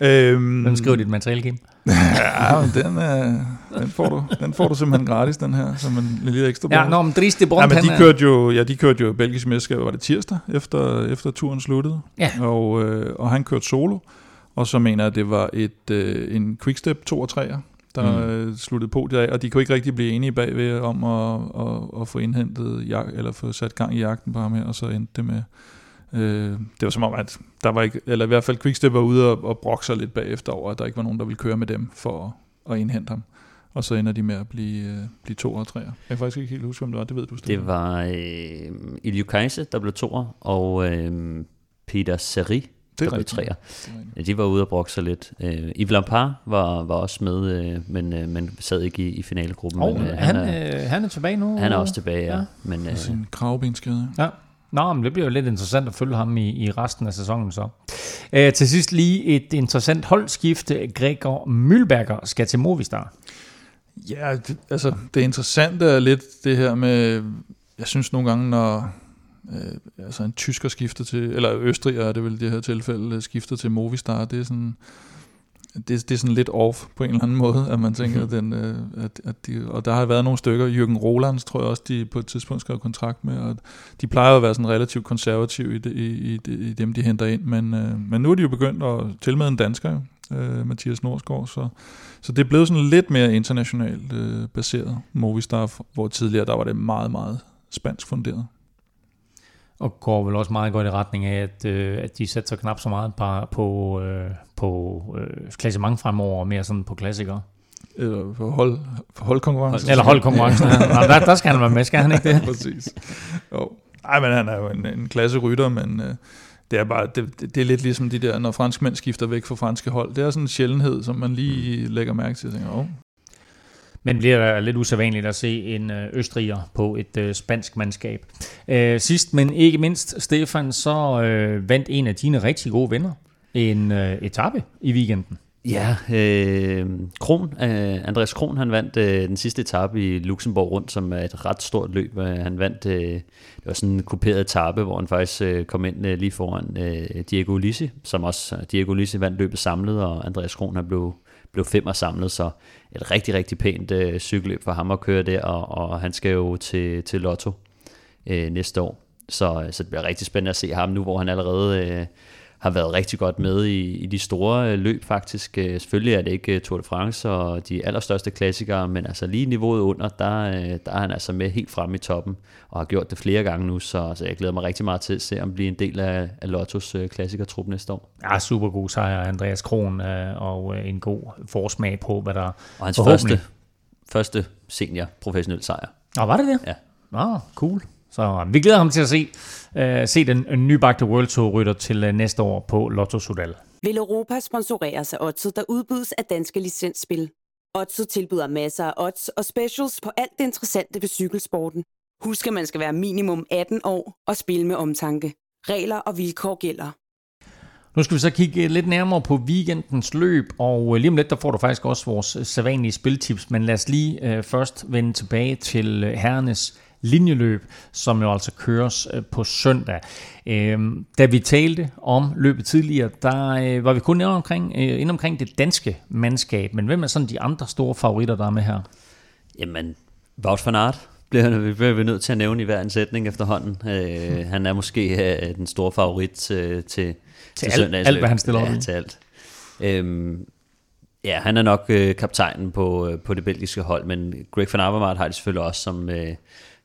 Øhm, Hvem skriver dit materiale, Kim? ja, men den, øh, den, får du, den får du simpelthen gratis, den her, som en lille ekstra Ja, nå, men Dries de Bond, ja, men de kørte jo, ja, de kørte jo belgisk mesterskab, var det tirsdag, efter, efter turen sluttede. Ja. Og, øh, og han kørte solo, og så mener jeg, at det var et, øh, en quickstep 2 og 3'er, der mm. øh, sluttede på af, og de kunne ikke rigtig blive enige bagved om at, at, at få indhentet, jak, eller få sat gang i jagten på ham her, og så endte det med Øh, det var som om, at der var ikke, eller i hvert fald Quickstep var ude og, og brokke sig lidt bagefter over, at der ikke var nogen, der ville køre med dem for at, at indhente ham. Og så ender de med at blive, øh, blive to og tre. Jeg kan faktisk ikke helt huske, hvem det var. Det ved du stadig. Det var øh, Ilio Kajse, der blev toer, og øh, Peter Seri, der blev treer. Ja, de var ude og brokke sig lidt. Øh, Yves Lampard var, var også med, øh, men, øh, men sad ikke i, i finalegruppen. Oh, men, øh, han, han, er, øh, han er tilbage nu? Han er også tilbage, ja. ja. Men, øh, sin kravbenskade. Ja. Nå, men det bliver jo lidt interessant at følge ham i, i resten af sæsonen så. Æ, til sidst lige et interessant holdskifte. Gregor Mølberger skal til Movistar. Ja, det, altså det interessante er lidt det her med, jeg synes nogle gange, når øh, altså en tysker skifter til, eller Østrig er det vel i det her tilfælde, skifter til Movistar, det er sådan, det, det er sådan lidt off på en eller anden måde, at man tænker, mm-hmm. at, den, øh, at, at de, og der har været nogle stykker, Jürgen Rolands tror jeg også, de på et tidspunkt skrev kontrakt med, og de plejer at være sådan relativt konservative i, det, i, i, i dem, de henter ind, men, øh, men nu er de jo begyndt at til med en dansker, øh, Mathias Norsgaard, så, så det er blevet sådan lidt mere internationalt øh, baseret Movistar, hvor tidligere der var det meget, meget spansk funderet. Og går vel også meget godt i retning af, at, øh, at de sætter knap så meget på, på, øh, på øh, klassement fremover, og mere sådan på klassikere. Eller på hold, på holdkonkurrence. Eller holdkonkurrence. ja. Nå, der, der skal han være med, skal han ikke det? Præcis. Jo. Ej, men han er jo en, en klasse rytter, men øh, det er bare, det, det, er lidt ligesom de der, når franske mænd skifter væk fra franske hold. Det er sådan en sjældenhed, som man lige lægger mærke til. Tænker, oh, men bliver lidt usædvanligt at se en øh, østriger på et øh, spansk mandskab. Øh, sidst, men ikke mindst, Stefan, så øh, vandt en af dine rigtig gode venner en øh, etape i weekenden. Ja, øh, Kron, øh, Andreas Kron, han vandt øh, den sidste etape i Luxembourg rundt, som er et ret stort løb. Øh, han vandt, øh, det var sådan en kuperet etape, hvor han faktisk øh, kom ind øh, lige foran øh, Diego Ulisse, som også, Diego Ulisse vandt løbet samlet, og Andreas Kron han blev, blev femmer samlet, så et rigtig, rigtig pænt øh, cykelløb for ham at køre der, og, og han skal jo til, til Lotto øh, næste år. Så, øh, så det bliver rigtig spændende at se ham nu, hvor han allerede... Øh, har været rigtig godt med i, i de store øh, løb faktisk. Øh, selvfølgelig er det ikke øh, Tour de France og de allerstørste klassikere, men altså lige niveauet under, der, der er han altså med helt fremme i toppen, og har gjort det flere gange nu, så, så jeg glæder mig rigtig meget til at se, om bliver en del af, af Lottos klassikertrup næste år. Ja, super god sejr, Andreas Kron, og en god forsmag på, hvad der Og hans første, første senior professionel sejr. Og var det det? Ja. Ah, cool. Så vi glæder ham til at se, uh, se den nybagte World Tour rytter til uh, næste år på Lotto Sudal. Vil Europa sponsorere sig Odset, der udbydes af danske licensspil? Odset tilbyder masser af odds og specials på alt det interessante ved cykelsporten. Husk, at man skal være minimum 18 år og spille med omtanke. Regler og vilkår gælder. Nu skal vi så kigge lidt nærmere på weekendens løb, og lige om lidt, der får du faktisk også vores sædvanlige spiltips, men lad os lige først vende tilbage til herrenes linjeløb, som jo altså køres øh, på søndag. Øhm, da vi talte om løbet tidligere, der øh, var vi kun inde omkring, øh, inde omkring det danske mandskab, men hvem er sådan de andre store favoritter, der er med her? Jamen, Wout van Aert bliver vi, bliver vi nødt til at nævne i hver en sætning efterhånden. Øh, han er måske øh, den store favorit øh, til, til, til alt, alt, hvad han stiller op ja, til alt. Øhm, ja, han er nok øh, kaptajnen på, øh, på det belgiske hold, men Greg van Avermaet har det selvfølgelig også som, øh,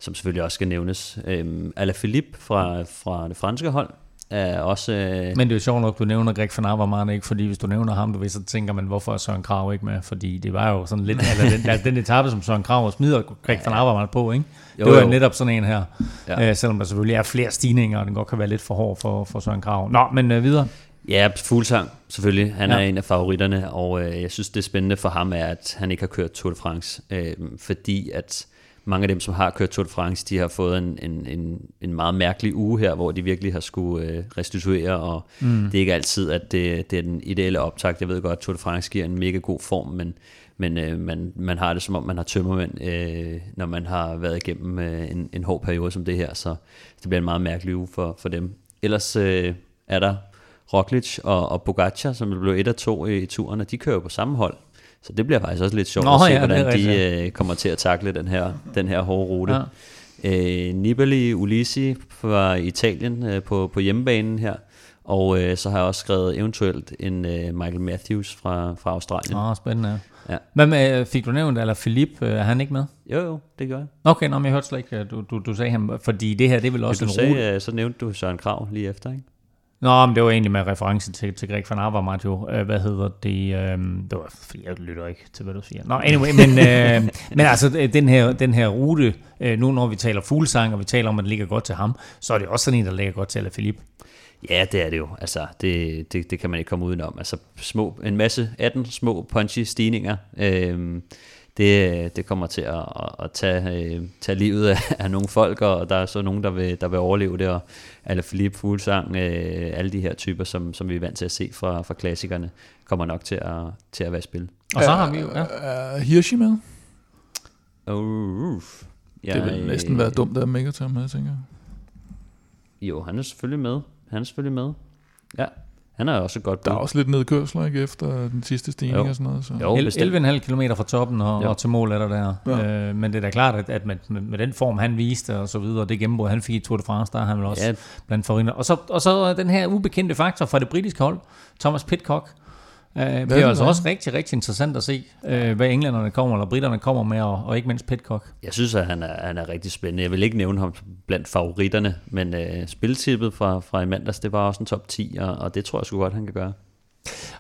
som selvfølgelig også skal nævnes. Øhm, Alaphilippe fra, fra det franske hold er også... Øh... Men det er jo sjovt nok, du nævner Greg van Avermaet, ikke? Fordi hvis du nævner ham, du ved, så tænker man, hvorfor er Søren Krav ikke med? Fordi det var jo sådan lidt... eller den, altså den etape, som Søren Krav smider Greg van Avermaet på, ikke? Jo, det var jo. netop sådan en her. Ja. Øh, selvom der selvfølgelig er flere stigninger, og den godt kan være lidt for hård for, for Søren Krav. Nå, men øh, videre. Ja, Fuglsang selvfølgelig. Han ja. er en af favoritterne, og øh, jeg synes, det spændende for ham er, at han ikke har kørt Tour de France. Øh, fordi at mange af dem, som har kørt Tour de France, de har fået en, en, en, en meget mærkelig uge her, hvor de virkelig har skulle øh, restituere, og mm. det er ikke altid, at det, det er den ideelle optakt. Jeg ved godt, at Tour de France giver en mega god form, men, men øh, man, man har det som om, man har tømmermænd, øh, når man har været igennem øh, en, en hård periode som det her, så det bliver en meget mærkelig uge for, for dem. Ellers øh, er der Roglic og, og Pogacar, som blev et af to i, i turen, og de kører på samme hold. Så det bliver faktisk også lidt sjovt Nå, at se, ja, hvordan de øh, kommer til at takle den her, den her hårde rute. Ja. Øh, Nibali Ulisi fra Italien øh, på, på hjemmebanen her. Og øh, så har jeg også skrevet eventuelt en øh, Michael Matthews fra, fra Australien. Åh, oh, spændende. Ja. Hvad med, fik du nævnt, eller Philip, øh, er han ikke med? Jo, jo, det gør jeg. Okay, nå, men jeg hørte slet ikke, du, du, du sagde ham, fordi det her, det er vel også du en sagde, rute. Øh, så nævnte du Søren Krav lige efter, ikke? Nå, men det var egentlig med reference til, til Greg van Avermaet jo. Uh, hvad hedder det? Um, det var, fordi jeg lytter ikke til, hvad du siger. Nå, anyway, men, uh, men altså, den her, den her rute, uh, nu når vi taler fuglsang, og vi taler om, at det ligger godt til ham, så er det også sådan en, der ligger godt til Philip. Ja, det er det jo. Altså, det, det, det kan man ikke komme udenom. Altså, små, en masse 18 små punchy stigninger. Uh, det, det kommer til at, at tage, øh, tage livet af, af nogle folk, og der er så nogen, der vil, der vil overleve det, og alle Philippe Fuglsang, øh, alle de her typer, som, som vi er vant til at se fra, fra klassikerne, kommer nok til at, til at være spil. Og så har vi jo... Ja. Er Hirschi med? Oh, ja, det vil næsten være dumt, at Mega tager med, tænker jeg. Jo, han er selvfølgelig med. Han er selvfølgelig med. Ja. Han er også godt Der er også lidt nedkørsler, ikke, efter den sidste stigning jo. og sådan noget. Så. Jo, 11,5 km fra toppen og, og til mål er der der. Ja. Øh, men det er da klart, at, at med, med, med, den form, han viste og så videre, det gennembrud, han fik i Tour de France, der er han vel også ja. blandt forrinder. Og så, og så den her ubekendte faktor fra det britiske hold, Thomas Pitcock, Uh, det er altså også rigtig, rigtig interessant at se, uh, hvad englænderne kommer, eller britterne kommer med, og, og ikke mindst Pitcock. Jeg synes, at han er, han er rigtig spændende. Jeg vil ikke nævne ham blandt favoritterne, men uh, spiltippet fra, fra i mandags, det var også en top 10, og, og det tror jeg sgu godt, han kan gøre.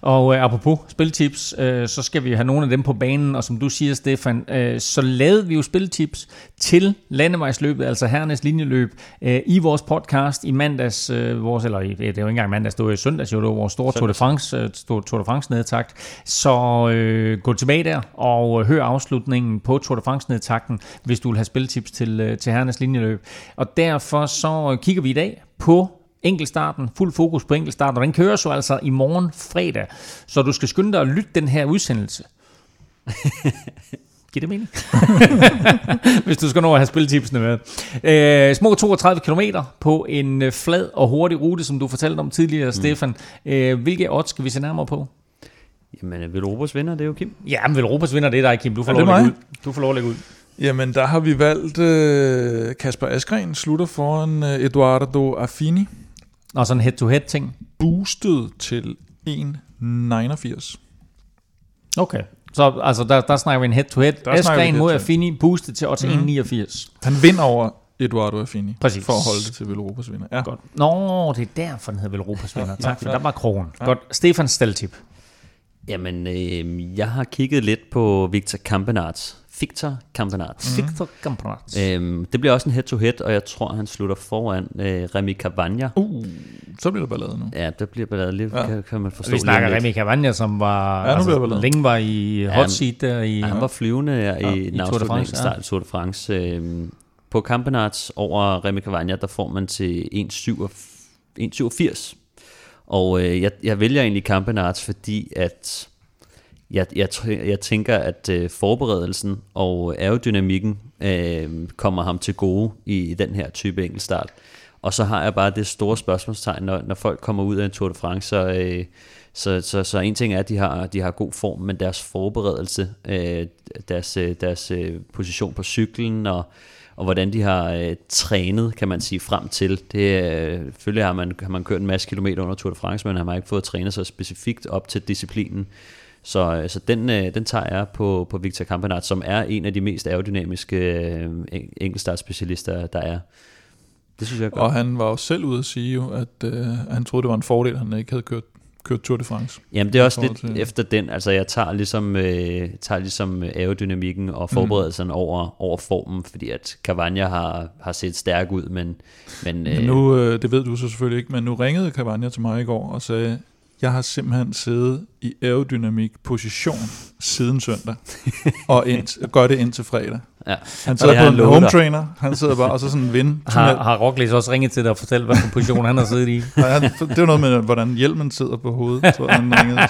Og øh, apropos spiltips, øh, så skal vi have nogle af dem på banen, og som du siger, Stefan, øh, så lavede vi jo spiltips til landevejsløbet, altså herrenes linjeløb, øh, i vores podcast i mandags, øh, vores, eller det jo ikke engang mandags, det var i søndags, jo, det var vores store Tour de France, øh, Tour de France nedtagt. Så øh, gå tilbage der og øh, hør afslutningen på Tour de France nedtakten, hvis du vil have spiltips til, øh, til herrenes linjeløb. Og derfor så kigger vi i dag på enkeltstarten, fuld fokus på enkeltstarten, og den kører så altså i morgen fredag. Så du skal skynde dig at lytte den her udsendelse. Giver det mening? Hvis du skal nå at have spilletipsene med. Øh, små 32 km på en øh, flad og hurtig rute, som du fortalte om tidligere, mm. Stefan. Øh, hvilke odds skal vi se nærmere på? Jamen, Velropas vinder, det er jo Kim. Ja, men Velropas vinder, det er dig, Kim. Du får, lov at, ud. du får lov at lægge ud. Jamen, der har vi valgt øh, Kasper Askren, slutter foran øh, Eduardo Affini, Og sådan en head-to-head ting. boostet til 1,89. Okay. Så altså, der, der snakker vi en head-to-head. vi Askren mod. Affini, boostet til odds Mhm. 1,89. Han vinder over Eduardo Affini, Præcis. for at holde det til Velropas vinder. Ja. Godt. Nå, det er derfor, den hedder Velropas vinder. Tak, for ja. der var krogen. Godt. Stefan Steltip. Jamen, øh, jeg har kigget lidt på Victor Campenarts. Victor Campenarts. Mhm. Mm. Victor Camperat. Øhm, det bliver også en head-to-head, og jeg tror, han slutter foran øh, Remy Cavagna. Uh, så bliver der ballade nu. Ja, der bliver ballade lidt, Ja. ja. kan, kan man forstå Vi snakker Remy. Cavagna, som var Ja, nu bliver der altså, længe var i hot Ja, seat der i... Ja, han var flyvende Ja, ja, i i den Tour de France, ja. start af Tour de France. Øhm, på Campenarts over Remy Cavagna, der får man til 1,87. Og øh, jeg, jeg vælger egentlig Campenarts, fordi at jeg, jeg, jeg tænker, at øh, forberedelsen og aerodynamikken øh, kommer ham til gode i, i den her type enkeltstart. Og så har jeg bare det store spørgsmålstegn, når, når folk kommer ud af en Tour de France, så, øh, så, så, så en ting er, at de har, de har god form, men deres forberedelse, øh, deres, øh, deres øh, position på cyklen og, og hvordan de har øh, trænet, kan man sige, frem til. Det, øh, selvfølgelig har man, har man kørt en masse kilometer under Tour de France, men har man ikke fået trænet sig specifikt op til disciplinen. Så, øh, så den, øh, den tager jeg på, på Victor Campenart, som er en af de mest aerodynamiske øh, en- enkeltstartspecialister, der er. Det synes jeg er godt. Og han var jo selv ude at sige jo, at øh, han troede, det var en fordel, at han ikke havde kørt, kørt Tour de France. Jamen det er også lidt til- efter den, altså jeg tager ligesom, øh, tager ligesom aerodynamikken og forberedelserne mm. over, over formen, fordi at Cavagna har, har set stærk ud, men, men, Men øh, nu, øh, det ved du så selvfølgelig ikke, men nu ringede Cavagna til mig i går og sagde, jeg har simpelthen siddet i aerodynamik position siden søndag, og ind, gør det indtil fredag. ja. Han sidder på han en home dig. trainer, han sidder bare, og så sådan en vind. Har, har Roglic også ringet til dig og fortalt, hvad for en position han har siddet i? Han, det var noget med, hvordan hjelmen sidder på hovedet, tror jeg, han ringede.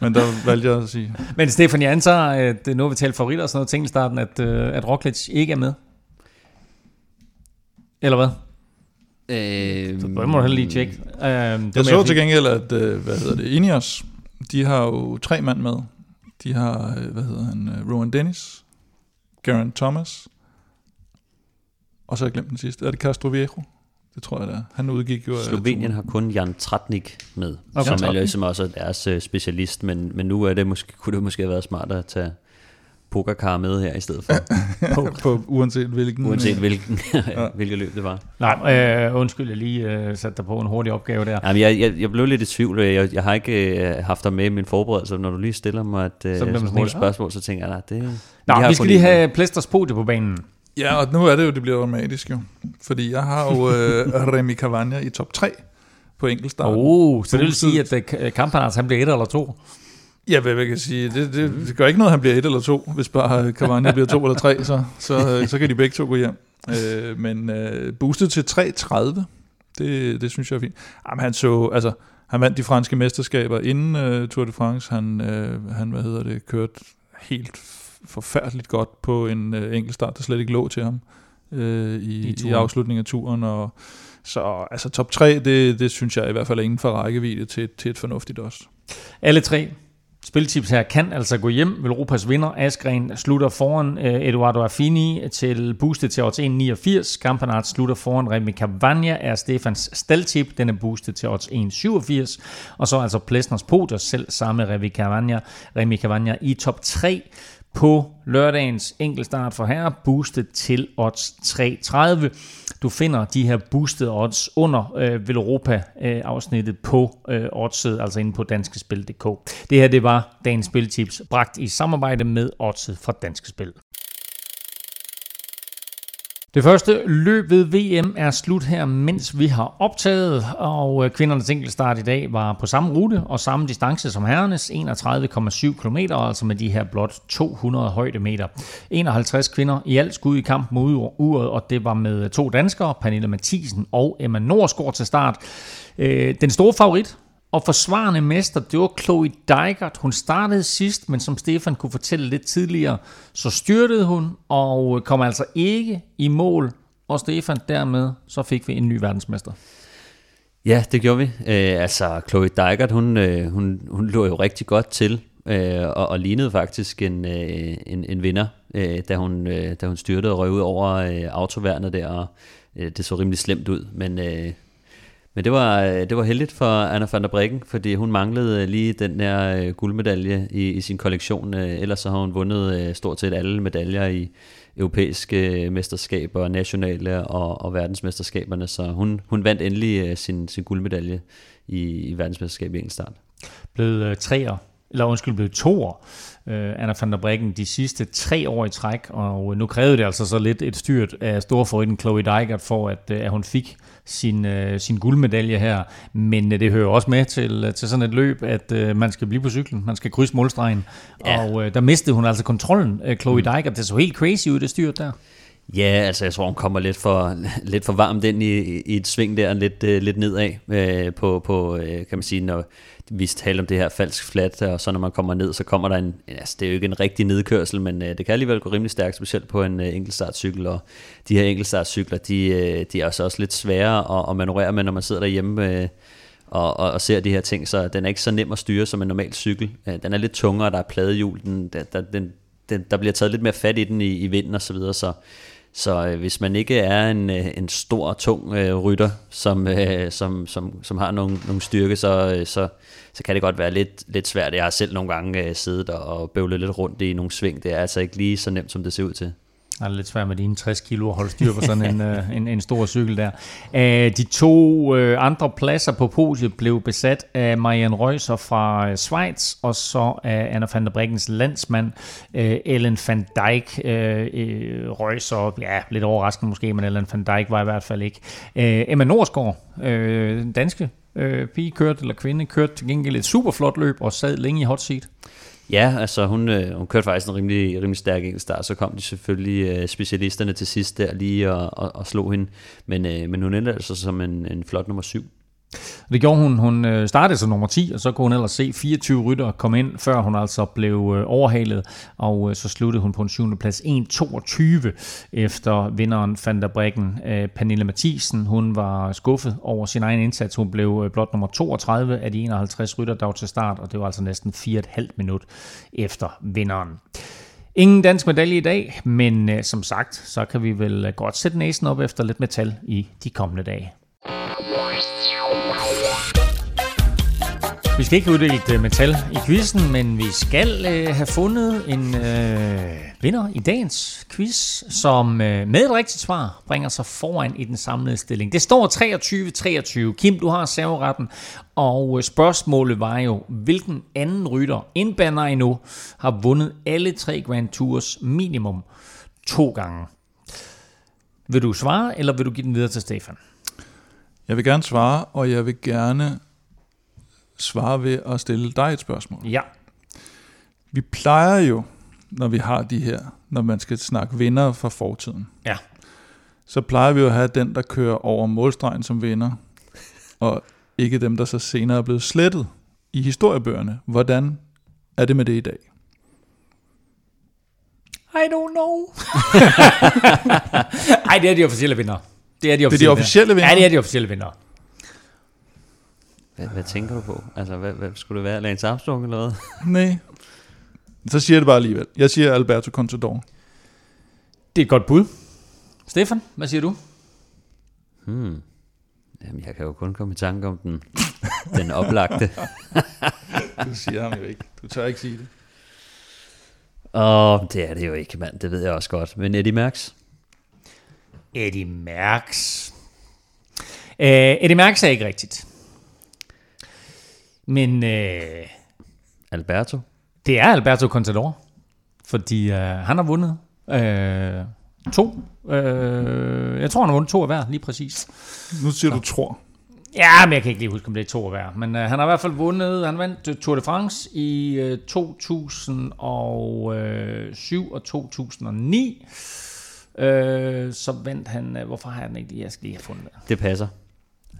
Men der valgte jeg at sige, Men Stefan, jeg antager, at nu har vi talt favoritter og sådan noget ting i starten, at, øh, at Roglic ikke er med. Eller hvad? Øh, Så det må du heller lige tjekke. Øh, Jeg så til gengæld, at, øh, hvad hedder det, Ineos, de har jo tre mand med. De har, øh, hvad hedder han, øh, Rowan Dennis, Geraint Thomas, og så har jeg glemt den sidste. Er det Castro Viejo? Det tror jeg, det er. Han udgik jo Slovenien har kun Jan Tratnik med, Okay. som er ligesom også er deres specialist, men, men nu er det måske, kunne det måske have været smart at tage Pogacar med her i stedet for, på, uanset hvilken. uanset øh, hvilken, hvilket løb det var. Nej, øh, undskyld, jeg lige øh, satte dig på en hurtig opgave der. Jamen, jeg, jeg, jeg blev lidt i tvivl. Jeg, jeg har ikke øh, haft dig med i min forberedelse. Når du lige stiller mig et øh, Så sådan spørgsmål, så tænker jeg, nej, det... Nå, har vi skal lige én med." have Plæsters podie på banen. Ja, og nu er det jo, det bliver dramatisk jo. Fordi jeg har jo øh, Remy Cavagna i top 3 på enkeltstart. Oh, så det vil sige, at uh, Kampanarts, han bliver et eller to. Ja, hvad jeg kan sige, det, det, det gør ikke noget, han bliver et eller to. Hvis bare Cavagna bliver to eller tre, så, så, øh, så kan de begge to gå hjem. Øh, men øh, boostet til 3.30, det, det synes jeg er fint. Jamen, han så, altså, han vandt de franske mesterskaber inden øh, Tour de France. Han, øh, han, hvad hedder det, kørte helt forfærdeligt godt på en øh, enkeltstart, der slet ikke lå til ham øh, i, I i afslutningen af turen. Og, så altså top 3, det, det synes jeg i hvert fald er inden for rækkevidde til, til et fornuftigt også. Alle tre spiltips her kan altså gå hjem. Europas vinder, Askren, slutter foran øh, Eduardo Affini til boostet til odds 1,89. Kampanart slutter foran Remy Cavagna, er Stefans steltip. Den er boostet til odds 1,87. Og så altså Plesners Poders selv samme Remy Cavagna, Remy Cavagna i top 3 på lørdagens enkeltstart for her, boostet til odds 3,30. Du finder de her boostede odds under øh, Velropa øh, afsnittet på øh, oddset, altså inde på danskespil.dk. Det her det var dagens spiltips, bragt i samarbejde med oddset fra Danske Spil. Det første løb ved VM er slut her, mens vi har optaget, og øh, kvindernes enkeltstart i dag var på samme rute og samme distance som herrenes, 31,7 km, altså med de her blot 200 højdemeter. 51 kvinder i alt skud i kamp mod uret, og det var med øh, to danskere, Pernille Mathisen og Emma Norsgaard til start. Øh, den store favorit og forsvarende mester, det var Chloe Dijkert. Hun startede sidst, men som Stefan kunne fortælle lidt tidligere, så styrtede hun og kom altså ikke i mål. Og Stefan, dermed så fik vi en ny verdensmester. Ja, det gjorde vi. Øh, altså, Chloe Dijkert, hun, øh, hun, hun lå jo rigtig godt til, øh, og, og lignede faktisk en, øh, en, en vinder, øh, da, hun, øh, da hun styrtede og røg ud over øh, autoværnet der, og øh, det så rimelig slemt ud. Men øh, men det var, øh, det var heldigt for Anna van der Breggen, fordi hun manglede øh, lige den der øh, guldmedalje i, i sin kollektion. Ellers så har hun vundet stort set alle medaljer i europæiske mesterskaber, nationale og, og verdensmesterskaberne. Så hun, hun vandt endelig sin, sin guldmedalje i, i verdensmesterskabet i enkeltstart. Blev treer, eller undskyld, blev toer øh, Anna van der Breggen de sidste tre år i træk, og nu krævede det altså så lidt et styrt af storforiden Chloe Dygert for, at, at hun fik sin, øh, sin guldmedalje her. Men øh, det hører også med til, øh, til sådan et løb, at øh, man skal blive på cyklen, man skal krydse målstregen. Ja. Og øh, der mistede hun altså kontrollen, øh, Chloe mm. Dygert. Det så helt crazy ud, det styrt der. Ja, altså jeg tror, hun kommer lidt for, lidt for varmt ind i, i et sving der, lidt, uh, lidt nedad uh, på, på uh, kan man sige, når vi talte om det her falsk flat, og så når man kommer ned, så kommer der en, altså det er jo ikke en rigtig nedkørsel, men øh, det kan alligevel gå rimelig stærkt, specielt på en øh, enkeltstartcykel, og de her enkeltstartcykler, de, øh, de er altså også lidt sværere at, at manøvrere med, når man sidder derhjemme uh, og, og, og ser de her ting, så den er ikke så nem at styre som en normal cykel. Den er lidt tungere, der er pladehjul, den, der, den, den, der bliver taget lidt mere fat i den i, i vinden og så videre, så så øh, hvis man ikke er en, øh, en stor, tung øh, rytter, som, øh, som, som, som har nogle, nogle styrke, så, øh, så, så kan det godt være lidt, lidt svært. Jeg har selv nogle gange øh, siddet og bøvlet lidt rundt i nogle sving. Det er altså ikke lige så nemt, som det ser ud til. Det er lidt svært med dine 60 kilo at holde styr på sådan en, øh, en, en stor cykel der. Øh, de to øh, andre pladser på podiet blev besat af Marianne Reuser fra Schweiz, og så af Anna van der Breggens landsmand, Ellen van Dijk. Uh, Reuser, ja, lidt overraskende måske, men Ellen van Dijk var i hvert fald ikke. Emma Norsgaard, den danske pige kørte, eller kvinde, kørte til gengæld et super flot løb og sad længe i hot seat. Ja, altså hun, øh, hun kørte faktisk en rimelig, rimelig stærk enkeltstart, så kom de selvfølgelig øh, specialisterne til sidst der lige og, og, og slog hende, men, øh, men hun endte altså som en, en flot nummer syv. Det gjorde hun. Hun øh, startede som nummer 10, og så kunne hun ellers se 24 rytter komme ind, før hun altså blev øh, overhalet, og øh, så sluttede hun på en 7. plads 1.22 efter vinderen Van der Breggen. Pernille Mathisen, hun var skuffet over sin egen indsats. Hun blev blot nummer 32 af de 51 rytter, der var til start, og det var altså næsten 4,5 minut efter vinderen. Ingen dansk medalje i dag, men som sagt, så kan vi vel godt sætte næsen op efter lidt metal i de kommende dage. Vi skal ikke uddele et øh, metal i quizzen, men vi skal øh, have fundet en øh, vinder i dagens quiz, som øh, med et rigtigt svar bringer sig foran i den samlede stilling. Det står 23-23. Kim, du har serveretten, og øh, spørgsmålet var jo, hvilken anden rytter end Banner endnu har vundet alle tre Grand Tours minimum to gange? Vil du svare, eller vil du give den videre til Stefan? Jeg vil gerne svare, og jeg vil gerne svare ved at stille dig et spørgsmål. Ja. Vi plejer jo, når vi har de her, når man skal snakke vinder fra fortiden. Ja. Så plejer vi jo at have den, der kører over målstregen som vinder, og ikke dem, der så senere er blevet slettet i historiebøgerne. Hvordan er det med det i dag? I don't know. Ej, det er de officielle vinder. Det er de officielle, det er de officielle vinder. Ja, det er de officielle vinder. Hvad, hvad tænker du på? Altså, hvad, hvad skulle det være? Lance Armstrong eller hvad? Nej. Så siger jeg det bare alligevel. Jeg siger Alberto Contador. Det er et godt bud. Stefan, hvad siger du? Hmm. Jamen, jeg kan jo kun komme i tanke om den, den oplagte. du siger ham jo ikke. Du tør ikke sige det. Åh, oh, det er det jo ikke, mand. Det ved jeg også godt. Men Eddie Merckx? Eddie Merckx. Uh, Eddie Merckx er ikke rigtigt. Men... Uh, Alberto? Det er Alberto Contador. Fordi uh, han har vundet uh, To. Øh, jeg tror, han har vundet to af hver, lige præcis. Nu siger du tror. Ja, men jeg kan ikke lige huske, om det er to af hver. Men øh, han har i hvert fald vundet, han vandt øh, Tour de France i øh, 2007 og 2009. Øh, så vandt han, øh, hvorfor har jeg den ikke lige, jeg skal lige have fundet det. Det passer.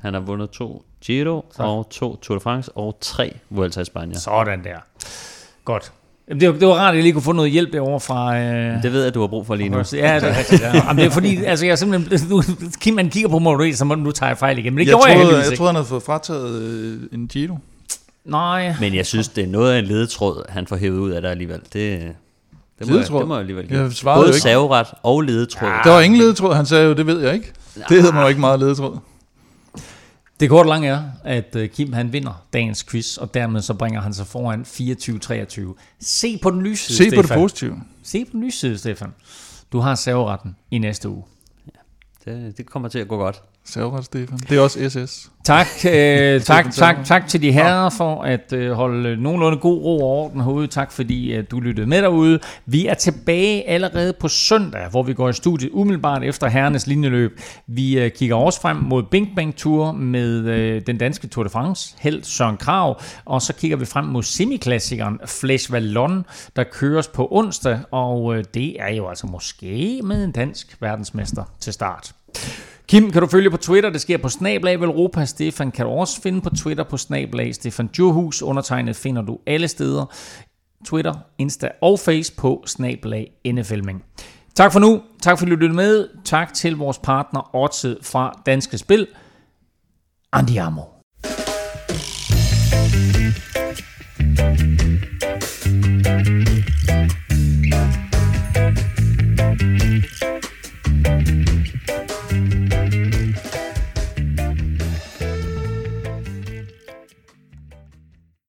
Han har vundet to Giro Så. og to Tour de France og tre Vuelta i Spanien. Sådan der. Godt. Det var, det var rart, at jeg lige kunne få noget hjælp derovre fra... Øh, Det ved jeg, du har brug for lige nu. Ja, det er rigtigt. Ja. Jamen, det er fordi, altså jeg er simpelthen... Nu, Kim, man kigger på mig, så må nu tager jeg fejl igen. Men det Jeg gjorde jeg troede, heldigvis jeg troede, han havde fået frataget øh, en Giro. Nej. Men jeg synes, det er noget af en ledetråd, han får hævet ud af dig alligevel. Det, det, må, jeg, Ledetråd? det må jeg alligevel give. Jeg svarede Både jo ikke. savret og ledetråd. Der var ingen ledetråd. Han sagde jo, det ved jeg ikke. Det hedder man jo ikke meget ledetråd. Det korte lange er, at øh, Kim han vinder dagens quiz, og dermed så bringer han sig foran 24-23. Se på den lyse side, Se på det Stefan. positive. Se på den lyse side, Stefan. Du har serveretten i næste uge. Det, det kommer til at gå godt. Serveret, Stefan. Det er også SS. Tak, øh, tak, tak, tak til de herrer for at øh, holde nogenlunde god ro og orden herude. Tak fordi øh, du lyttede med derude. Vi er tilbage allerede på søndag, hvor vi går i studiet umiddelbart efter herrenes linjeløb. Vi øh, kigger også frem mod Bing Bang Tour med øh, den danske Tour de France, held Søren Krav, og så kigger vi frem mod semiklassikeren Flesh Vallon, der køres på onsdag, og øh, det er jo altså måske med en dansk verdensmester til start. Kim, kan du følge på Twitter? Det sker på Snablag Europa. Stefan kan du også finde på Twitter på Snablag. Stefan Djurhus. Undertegnet finder du alle steder. Twitter, Insta og Face på Snablag NFLming. Tak for nu. Tak fordi at lyttede med. Tak til vores partner Odset fra Danske Spil. Andiamo.